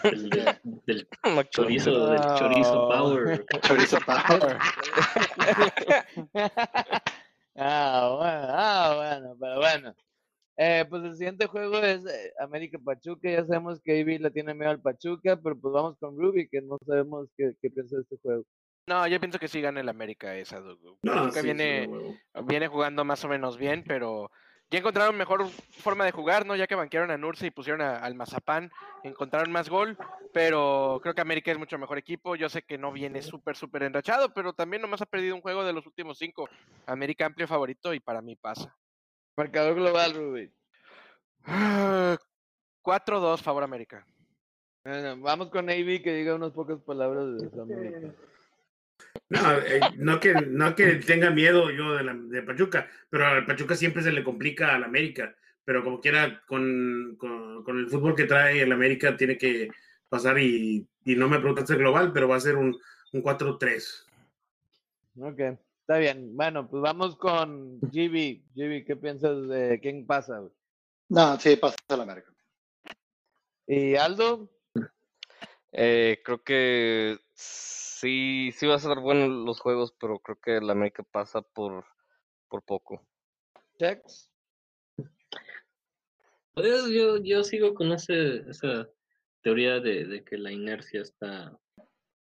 El de- [LAUGHS] del chorizo, de- del [LAUGHS] chorizo power. Chorizo [LAUGHS] Power. ah, bueno, ah, bueno, pero bueno. Eh, pues el siguiente juego es eh, América Pachuca. Ya sabemos que AB le tiene miedo al Pachuca, pero pues vamos con Ruby, que no sabemos qué, qué piensa de este juego. No, yo pienso que sí gana el América esa. No, Pachuca sí, viene, sí, viene jugando más o menos bien, pero ya encontraron mejor forma de jugar, ¿no? Ya que banquearon a Nurse y pusieron a- al Mazapán, encontraron más gol, pero creo que América es mucho mejor equipo. Yo sé que no viene súper, súper enrachado, pero también nomás ha perdido un juego de los últimos cinco. América amplio favorito y para mí pasa. Marcador global, Ruby. 4-2 favor América. Bueno, vamos con AB que diga unas pocas palabras de América. No, eh, no, que, no que tenga miedo yo de, la, de Pachuca, pero al Pachuca siempre se le complica al América. Pero como quiera, con, con, con el fútbol que trae el América, tiene que pasar y, y no me preguntaste el global, pero va a ser un, un 4-3. Ok, está bien. Bueno, pues vamos con GB. GB, ¿qué piensas de quién pasa? güey? No, sí, pasa al América. ¿Y Aldo? Eh, creo que sí, sí va a ser bueno los juegos, pero creo que el América pasa por, por poco. Chex. Pues yo, yo sigo con ese, esa teoría de, de que la inercia está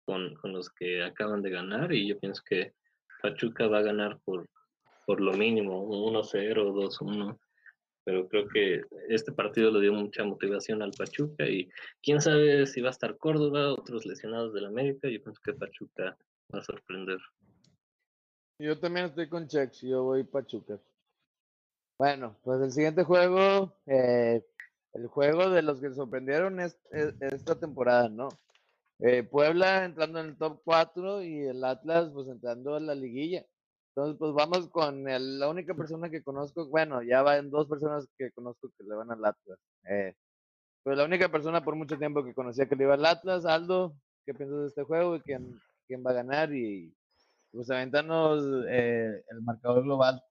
con, con los que acaban de ganar y yo pienso que Pachuca va a ganar por, por lo mínimo, un 1-0, 2-1. Pero creo que este partido le dio mucha motivación al Pachuca y quién sabe si va a estar Córdoba, otros lesionados del América. Yo pienso que Pachuca va a sorprender. Yo también estoy con Chex, yo voy Pachuca. Bueno, pues el siguiente juego, eh, el juego de los que sorprendieron es- esta temporada, ¿no? Eh, Puebla entrando en el top 4 y el Atlas pues entrando a la liguilla. Entonces, pues vamos con el- la única persona que conozco, bueno, ya van dos personas que conozco que le van al Atlas. Eh, pero la única persona por mucho tiempo que conocía que le iba al Atlas, Aldo, ¿qué piensas de este juego y quién, quién va a ganar? Y pues aventarnos eh, el marcador global.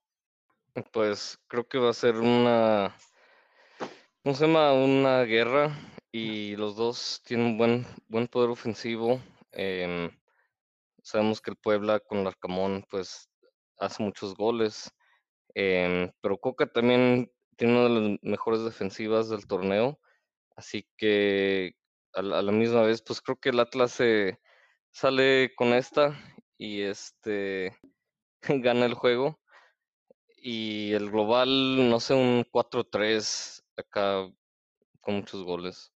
Pues creo que va a ser una, ¿cómo se llama? Una guerra y los dos tienen un buen, buen poder ofensivo. em, sabemos que el Puebla con el Arcamón pues hace muchos goles, em, pero Coca también tiene una de las mejores defensivas del torneo, así que a la, a la misma vez pues creo que el Atlas se sale con esta y este [LAUGHS] gana el juego. Y el global, no sé, un 4-3 acá con muchos goles.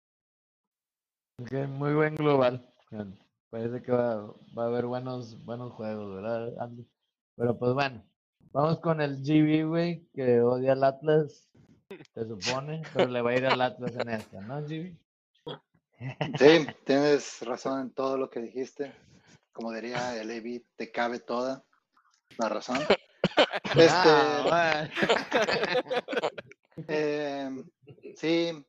Muy buen global. Parece que va, va a haber buenos, buenos juegos, ¿verdad, Andy? Pero pues bueno, vamos con el GB, güey, que odia al Atlas, se supone, pero le va a ir al Atlas en esta, ¿no, GB? Sí, tienes razón en todo lo que dijiste. Como diría el AB, te cabe toda la razón. [LAUGHS] Este, Ah, [LAUGHS] eh, sí,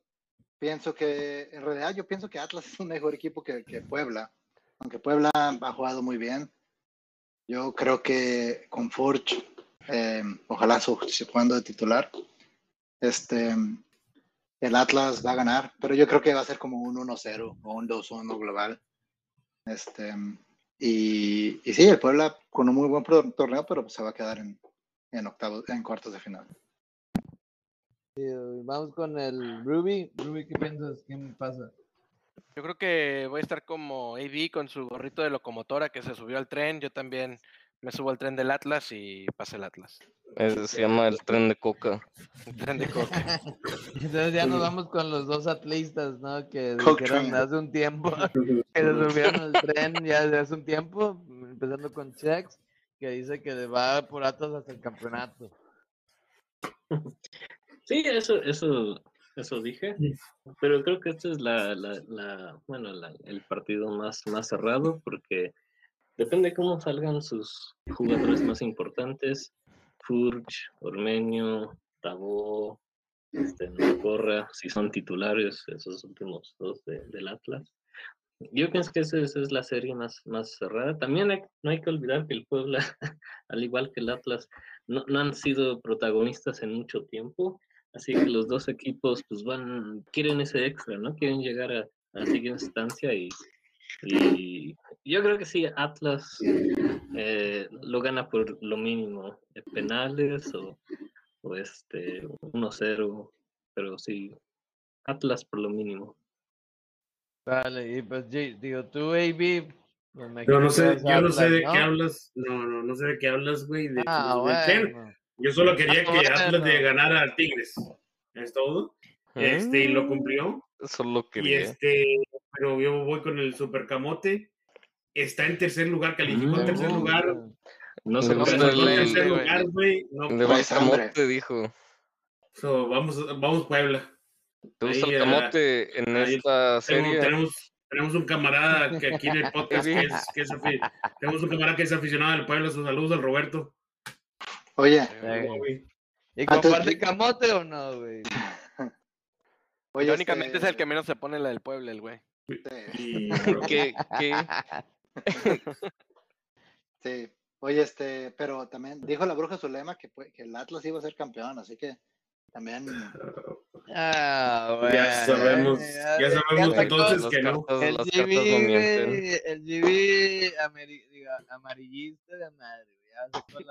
pienso que, en realidad yo pienso que Atlas es un mejor equipo que, que Puebla. Aunque Puebla ha jugado muy bien. Yo creo que con Furch, eh, ojalá su, jugando de titular, este, el Atlas va a ganar, pero yo creo que va a ser como un 1-0 o un 2-1 global. Este, y, y sí, el Puebla con un muy buen torneo, pero se va a quedar en, en octavos, en cuartos de final. Sí, vamos con el Ruby. Ruby, ¿qué piensas? ¿Qué pasa? Yo creo que voy a estar como AB con su gorrito de locomotora que se subió al tren. Yo también me subo al tren del Atlas y pasa el Atlas. Eh, se llama el tren de coca. [LAUGHS] El tren de coca. [LAUGHS] Entonces ya nos vamos con los dos atlistas, ¿no? Que dijeron train. hace un tiempo [LAUGHS] que se subieron al tren ya de hace un tiempo, empezando con Chex, que dice que va por Atlas hasta el campeonato. Sí, eso, eso, eso dije. Pero creo que este es la, la, la bueno, la- el partido más, más cerrado porque depende cómo salgan sus jugadores más importantes. Furch, Ormeño, Tabó, este, Corra, si son titulares esos últimos dos de- del Atlas. Yo pienso que esa, esa es la serie más, más cerrada. También hay- no hay que olvidar que el Puebla, [LAUGHS] al igual que el Atlas, no, no han sido protagonistas en mucho tiempo. Así que los dos equipos pues van, quieren ese extra, ¿no? Quieren llegar a, a la siguiente instancia y, y yo creo que sí, Atlas eh, lo gana por lo mínimo, eh, penales o, o este 1-0, pero sí, Atlas por lo mínimo. Vale, y pues digo, tú, AB, me Yo no sé, yo no sé de ¿no? qué hablas. No, no, no sé de qué hablas, güey. De, Ah, bueno. Yo solo quería Ah, que Atlas le ganara a Tigres. Es todo. Este, y lo cumplió. Eso lo Y quería. este, pero yo voy con el Super Camote. Está en tercer lugar, calificó en tercer Mm. lugar. No se en perder, tercer lugar, güey. No, hambre. camote, dijo. so, vamos, vamos Puebla. ¿Te gusta Ahí, el ah, camote en ahí esta Tenemos, serie? tenemos, tenemos un camarada que aquí en el [LAUGHS] podcast que es, que es tenemos un camarada que es aficionado del pueblo. Sus saludos al Roberto. Oye, Eh, güey. ¿Y comparte camote o no, güey? [LAUGHS] oye, Irónicamente este, es el que menos se pone la del pueblo, el güey. [LAUGHS] Y, ¿Qué, qué? Sí. Oye, este, pero también dijo la bruja Zulema que, que el Atlas iba a ser campeón, así que también Ah, güey. ya sabemos, ya sabemos entonces que no. El GB, el GB amarillista de madre,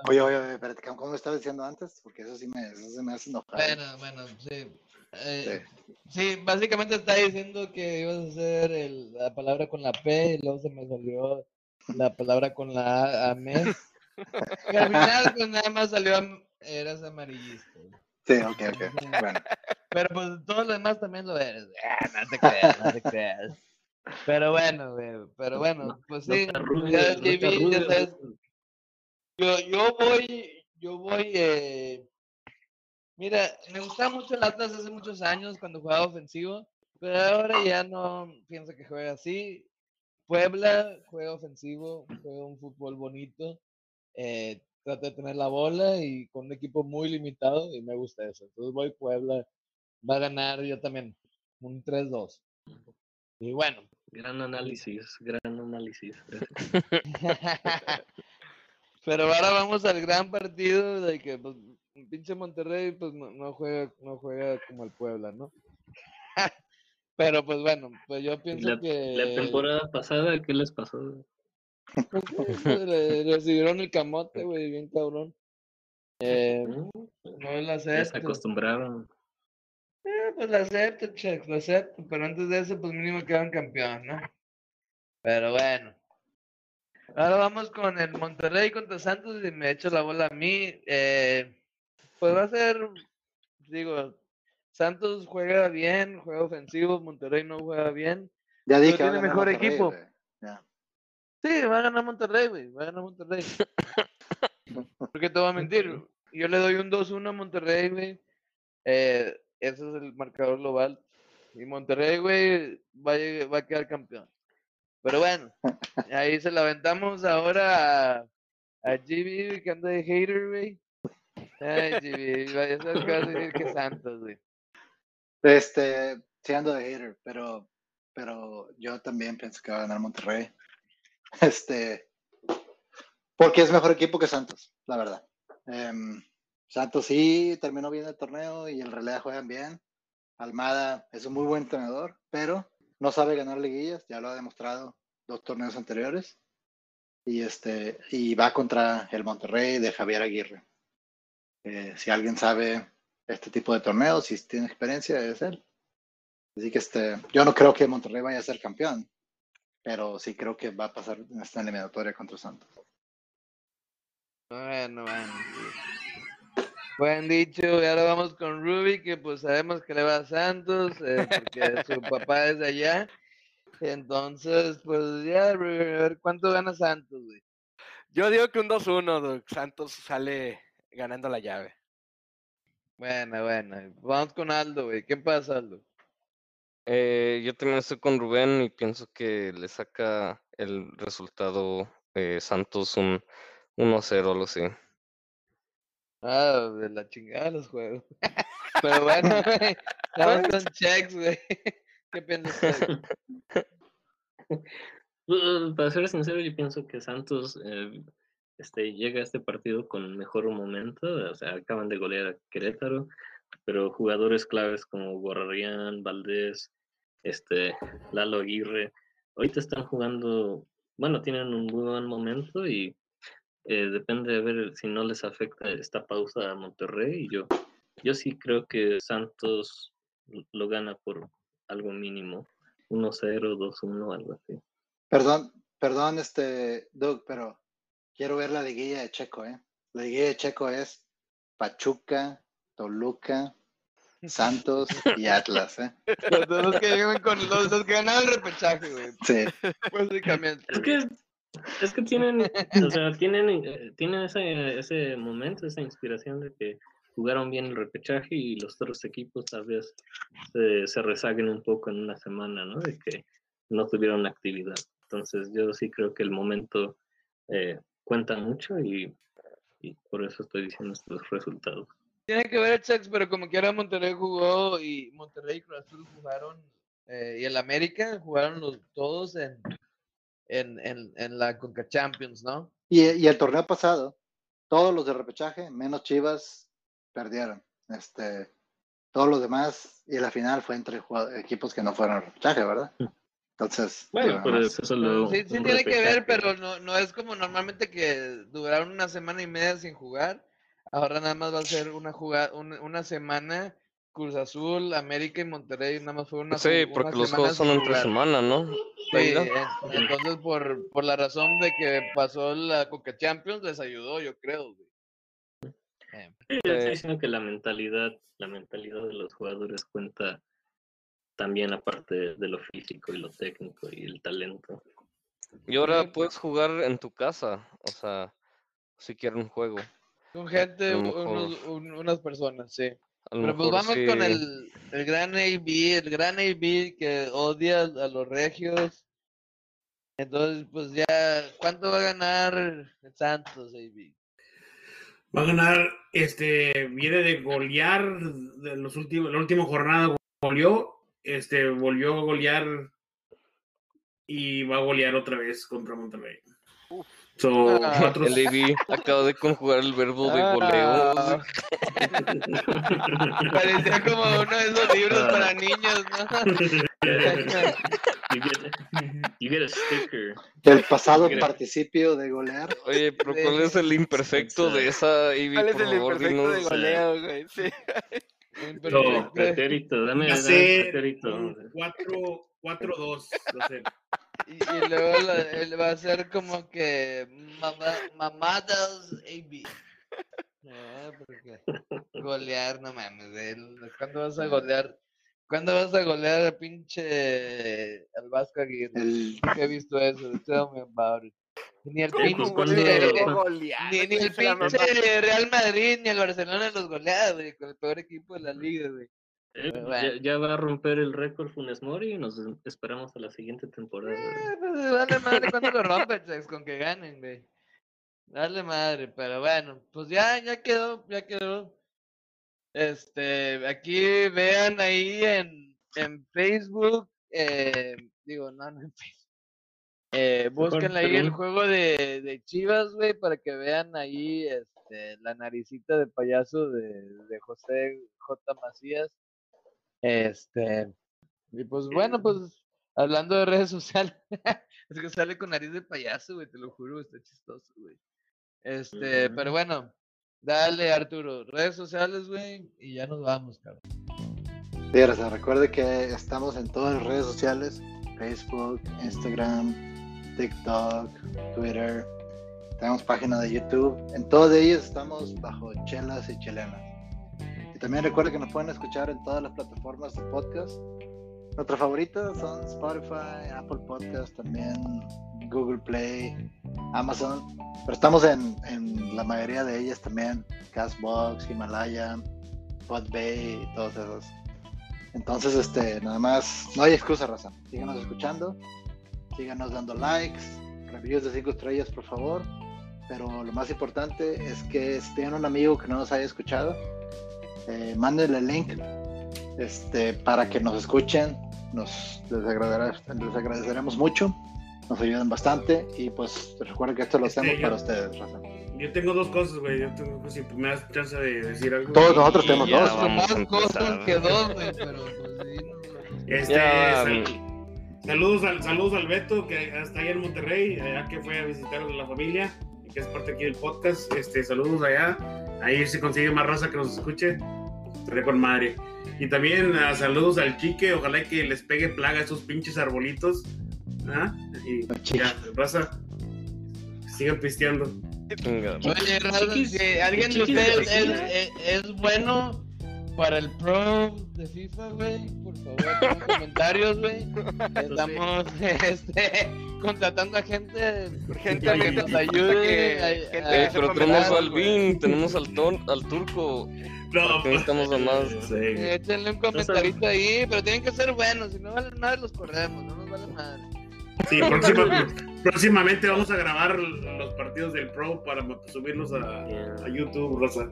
Oye, oye, oye, espérate, ¿cómo me estabas diciendo antes? Porque eso sí me, eso se me hace enojar. Bueno, bueno, sí. Eh, sí, básicamente está diciendo que ibas a hacer el- la palabra con la P y luego se me salió la palabra con la A, amé. Y al final, pues nada más salió, eras amarillista. Sí, ok, ok. Bueno, Pero pues todos los demás también lo eres. Ah, no te creas, no te creas. Pero bueno, güey, pero bueno, pues sí, No ya no GB, ya sabes, yo, yo voy, yo voy, eh, mira, me gustaba mucho el Atlas hace muchos años cuando jugaba ofensivo, pero ahora ya no pienso que juega así. Puebla juega ofensivo, juega un fútbol bonito, eh, trata de tener la bola y con un equipo muy limitado y me gusta eso. Entonces voy Puebla, va a ganar yo también, un 3-2. Y bueno, Gran análisis, gran análisis. [LAUGHS] [LAUGHS] Pero ahora vamos al gran partido de que pues, el pinche Monterrey pues no, no juega no juega como el Puebla, ¿no? [LAUGHS] Pero pues bueno, pues yo pienso La, que la temporada pasada, ¿qué les pasó? pues, [LAUGHS] le recibieron el camote, güey, bien cabrón. Eh, Mm, no la Ya se acepto. acostumbraron. Eh, pues la acepto, check, lo acepto, pero antes de eso pues mínimo quedan campeón, ¿no? Pero bueno. Ahora vamos con el Monterrey contra Santos y me echo la bola a mí. Eh, pues va a ser, digo, Santos juega bien, juega ofensivo, Monterrey no juega bien. Ya dije tiene mejor Monterrey, equipo. Sí, va a ganar Monterrey, güey. Va a ganar Monterrey. [LAUGHS] Porque te voy a mentir. Yo le doy un 2-1 a Monterrey, güey. Eh, ese es el marcador global. Y Monterrey, güey, va a, va a quedar campeón. Pero bueno, ahí se la aventamos ahora a, a GB, que anda de hater, güey. Ay, GB, vaya decir que Santos, güey. Este, sí ando de hater, pero, pero yo también pienso que va a ganar Monterrey. Este, porque es mejor equipo que Santos, la verdad. Em, Santos sí terminó bien el torneo y el relé juegan bien. Almada es un muy buen entrenador, pero no sabe ganar liguillas, ya lo ha demostrado dos torneos anteriores. Y este, y va contra el Monterrey de Javier Aguirre. Eh, si alguien sabe este tipo de torneos, si tiene experiencia, es él. Así que este, yo no creo que Monterrey vaya a ser campeón, pero sí creo que va a pasar en esta eliminatoria contra Santos. Bueno, bueno. Buen dicho, y ahora vamos con Ruby, que pues sabemos que le va a Santos, eh, porque su [LAUGHS] papá es de allá. Entonces, pues ya, Ruby, a ver cuánto gana Santos, güey. Yo digo que un 2-1, Doc. Santos sale ganando la llave. Bueno, bueno. Vamos con Aldo, güey. ¿Qué pasa, Aldo? Eh, yo también estoy con Rubén y pienso que le saca el resultado eh, Santos un 1-0 o algo así. Ah, de la chingada los juegos. [LAUGHS] Pero bueno. Estamos con checks, güey. [LAUGHS] ¿Qué piensas? [LAUGHS] Pues, Para ser sincero, yo pienso que Santos eh, este, llega a este partido con mejor momento. O sea, acaban de golear a Querétaro, pero jugadores claves como Gorrián, Valdés, este, Lalo Aguirre, ahorita están jugando, bueno, tienen un buen momento y eh, depende de ver si no les afecta esta pausa a Monterrey. Y yo, yo sí creo que Santos lo gana por algo mínimo, 1-0, 2-1, algo así. Perdón, perdón, este, Doug, pero quiero ver la liguilla de Checo, ¿eh? La liguilla de Checo es Pachuca, Toluca, Santos y Atlas, ¿eh? [LAUGHS] Los dos que con los dos que ganan el repechaje, güey. Sí. Básicamente. Es que, es que tienen, o sea, tienen, eh, tienen ese, ese momento, esa inspiración de que jugaron bien el repechaje y los otros equipos tal vez se, se rezaguen un poco en una semana, ¿no? De que no tuvieron actividad. Entonces yo sí creo que el momento eh, cuenta mucho y, y por eso estoy diciendo estos resultados. Tiene que ver el Chex, pero como quiera Monterrey jugó y Monterrey y Cruz Azul jugaron eh, y el América jugaron los todos en, en, en, en la Conca Champions, ¿no? Y, y el torneo pasado, todos los de repechaje, menos Chivas, perdieron. Este, todos los demás, y la final fue entre equipos que no fueron repechaje, ¿verdad? Entonces, Bueno, pero eso solo Sí, sí un tiene que ver, repechaje. pero no, no es como normalmente que duraron una semana y media sin jugar. Ahora nada más va a ser una jugada, una, una semana Cruz Azul, América y Monterrey, nada más fue una Sí, porque los juegos son entre semana, ¿no? Sí, entonces por, por la razón de que pasó la Coca Champions les ayudó, yo creo, güey. Eh, Sí, yo estoy diciendo que la mentalidad, la mentalidad de los jugadores cuenta también aparte de, lo físico y lo técnico y el talento. Y ahora puedes jugar en tu casa, o sea, si quieren un juego. Con gente, unos- un- unas personas, sí. Pero pues vamos con el, el gran AB, el gran AB que odia a los regios. Entonces, pues ya, ¿cuánto va a ganar el Santos, AB? Va a ganar, este, viene de golear de los últimos, la última jornada goleó, este, volvió a golear y va a golear otra vez contra Monterrey. So, Ah, cuatro- El AB acaba de conjugar el verbo de goleo. Ah, parecía como uno de esos libros Ah. para niños, ¿no? You get, you get a sticker. el pasado participio de golear. Oye, pero ¿cuál es el imperfecto de esa AB? ¿Cuál es Por el favor, imperfecto de goleo, güey? Sí. Imperfecto. Pretérito, dame, dame pretérito. 4 4-2. va a ser. Y, y luego la- él va a ser como que mamá, mamadas AB. Ah, porque golear, no mames, él- ¿cuándo vas a golear ¿Cuándo vas a golear a pinche al Vasco Aguirre? El, Nunca he visto eso. Tell me about it. Ni el pinche, ¿Cuándo? ni, ni el pinche Real Madrid ni el Barcelona los golea, güey, con el peor equipo de la liga, güey. Eh, ya, va a romper el récord Funes Mori y nos esperamos a la siguiente temporada. Eh, pues, Dale madre cuando lo rompe, Chex, con que ganen, güey. Dale madre, pero bueno, pues ya, ya quedó, ya quedó. Este, aquí vean ahí en, en Facebook, eh, digo, no, no en Facebook. Eh, búsquenle ahí el juego de, de Chivas, güey, para que vean ahí este, la naricita de payaso de, de José J. Macías. Este, y pues bueno, pues hablando de redes [LAUGHS] sociales, es que sale con nariz de payaso, güey, te lo juro, está chistoso, güey. Este, pero bueno, dale Arturo, redes sociales, güey, y ya nos vamos, cabrón. Sí, o sea, recuerde que estamos en todas las redes sociales, Facebook, Instagram, TikTok, Twitter, tenemos página de YouTube, en todas ellas estamos bajo chelas y chelenas. También recuerde que nos pueden escuchar en todas las plataformas de podcast. Nuestras favoritas son Spotify, Apple Podcast, también Google Play, Amazon, pero estamos en, en la mayoría de ellas también, Castbox, Himalaya, Podbay y todas esas. Entonces, este, nada más, no hay excusa, raza. Síganos escuchando, síganos dando likes, reviews de 5 estrellas, por favor. Pero lo más importante es que si tienen un amigo que no nos haya escuchado, eh, mándenle el link este, para que nos escuchen. Nos les, agradecerá- les agradeceremos mucho, nos ayudan bastante. Y pues recuerden que esto lo Este, hacemos yo- para ustedes, raza. Yo tengo dos cosas, güey. Yo tengo, si me das chance de decir algo. Todos nosotros tenemos dos. Más cosas que dos, güey, pero pues sí, no, Este, Ya, saludos, al, saludos al Beto, que está allá en Monterrey, allá que fue a visitar a la familia, y que es parte aquí del podcast. Este, saludos allá. Ahí se consigue más raza que nos escuche. Estaré con madre. Y también ah, saludos al Chique, ojalá que les pegue plaga a esos pinches arbolitos. ¿Ah? Y ya, raza, sigan pisteando. Oye, Raza, Chiquis- si alguien de ustedes es, García. es- es bueno para el pro de FIFA, güey, por favor, [LAUGHS] pongan comentarios, güey. Estamos [LAUGHS] este, contratando a gente, Gente que nos ayude. Eh, pero tenemos al Vin, tenemos al, ton, al turco. No, ¿Qué necesitamos a más? [LAUGHS] Sí. Échenle un comentarito ahí, pero tienen que ser buenos, si no vale madre los corremos, no nos vale madre. Sí, próxima- próximamente vamos a grabar los partidos del Pro para subirlos a, a YouTube, Rosa.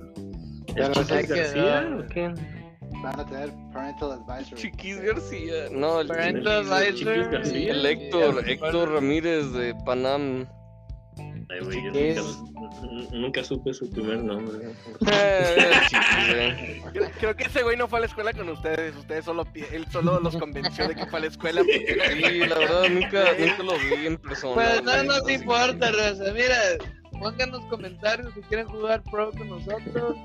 Ya, ¿El gracias. Chiquis García quedó. o qué? Van a tener Parental Advisory. Chiquis García. No, el Parental Chiquis- advisor. Chiquis García. El Héctor, Héctor Ramírez de Panam. Ay, güey, yo nunca, nunca supe su primer nombre. Eh, Chiquis, eh. Creo, creo que ese güey no fue a la escuela con ustedes. Ustedes solo, él solo los convenció de que fue a la escuela. porque- Sí, la verdad, nunca, nunca lo vi en persona. Pues no güey. nos importa, Rosa. Mira, pónganos comentarios si quieren jugar pro con nosotros.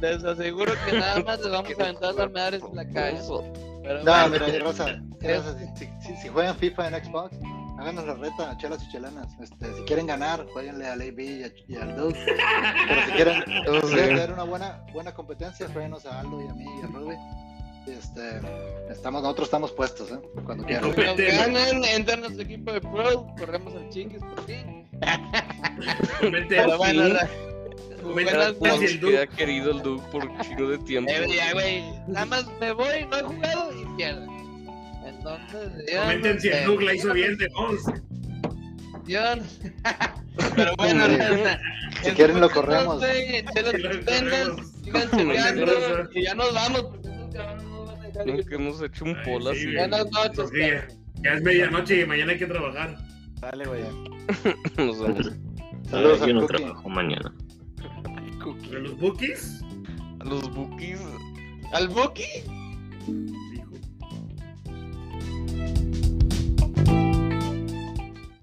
Les aseguro que nada [LAUGHS] más les vamos a aventar las madres en la calle. Pero No, bueno, mira, Rosa, Rosa, si, si- si juegan FIFA en Xbox, háganos la reta, chelas y chelanas. Este, si quieren ganar, jueguenle al AB y, a- y al Duke. Pero si quieren, si quieren [LAUGHS] sí. tener una buena, buena competencia, jueguenos a Aldo y a mí y a Ruby. Este, estamos, nosotros estamos puestos, ¿eh? Cuando quieran. nos ganan, entra en nuestro equipo de pro, corremos al chingues por. Vente, Pero bueno, buenas noches. el que Duke. ha querido el Duke por un chingo de tiempo. Eh, ya, güey, nada más me voy, no he jugado y pierdo. Entonces, yo Comenten no si el. Duke la hizo bien de dos. Yo no- [LAUGHS] Pero bueno, Si en quieren lo corremos. güey, chelas Sí, lo chilenas, corremos. sigan [LAUGHS] y ya nos vamos porque estos cabrones Nunca que hemos hecho un pola así. Buenas noches, ya es medianoche y mañana hay que trabajar. Dale, güey. [LAUGHS] Nos vemos. Saludos yo no trabajo mañana. ¿A los bookies? ¿A los bookies? ¿Al bookie? Hijo.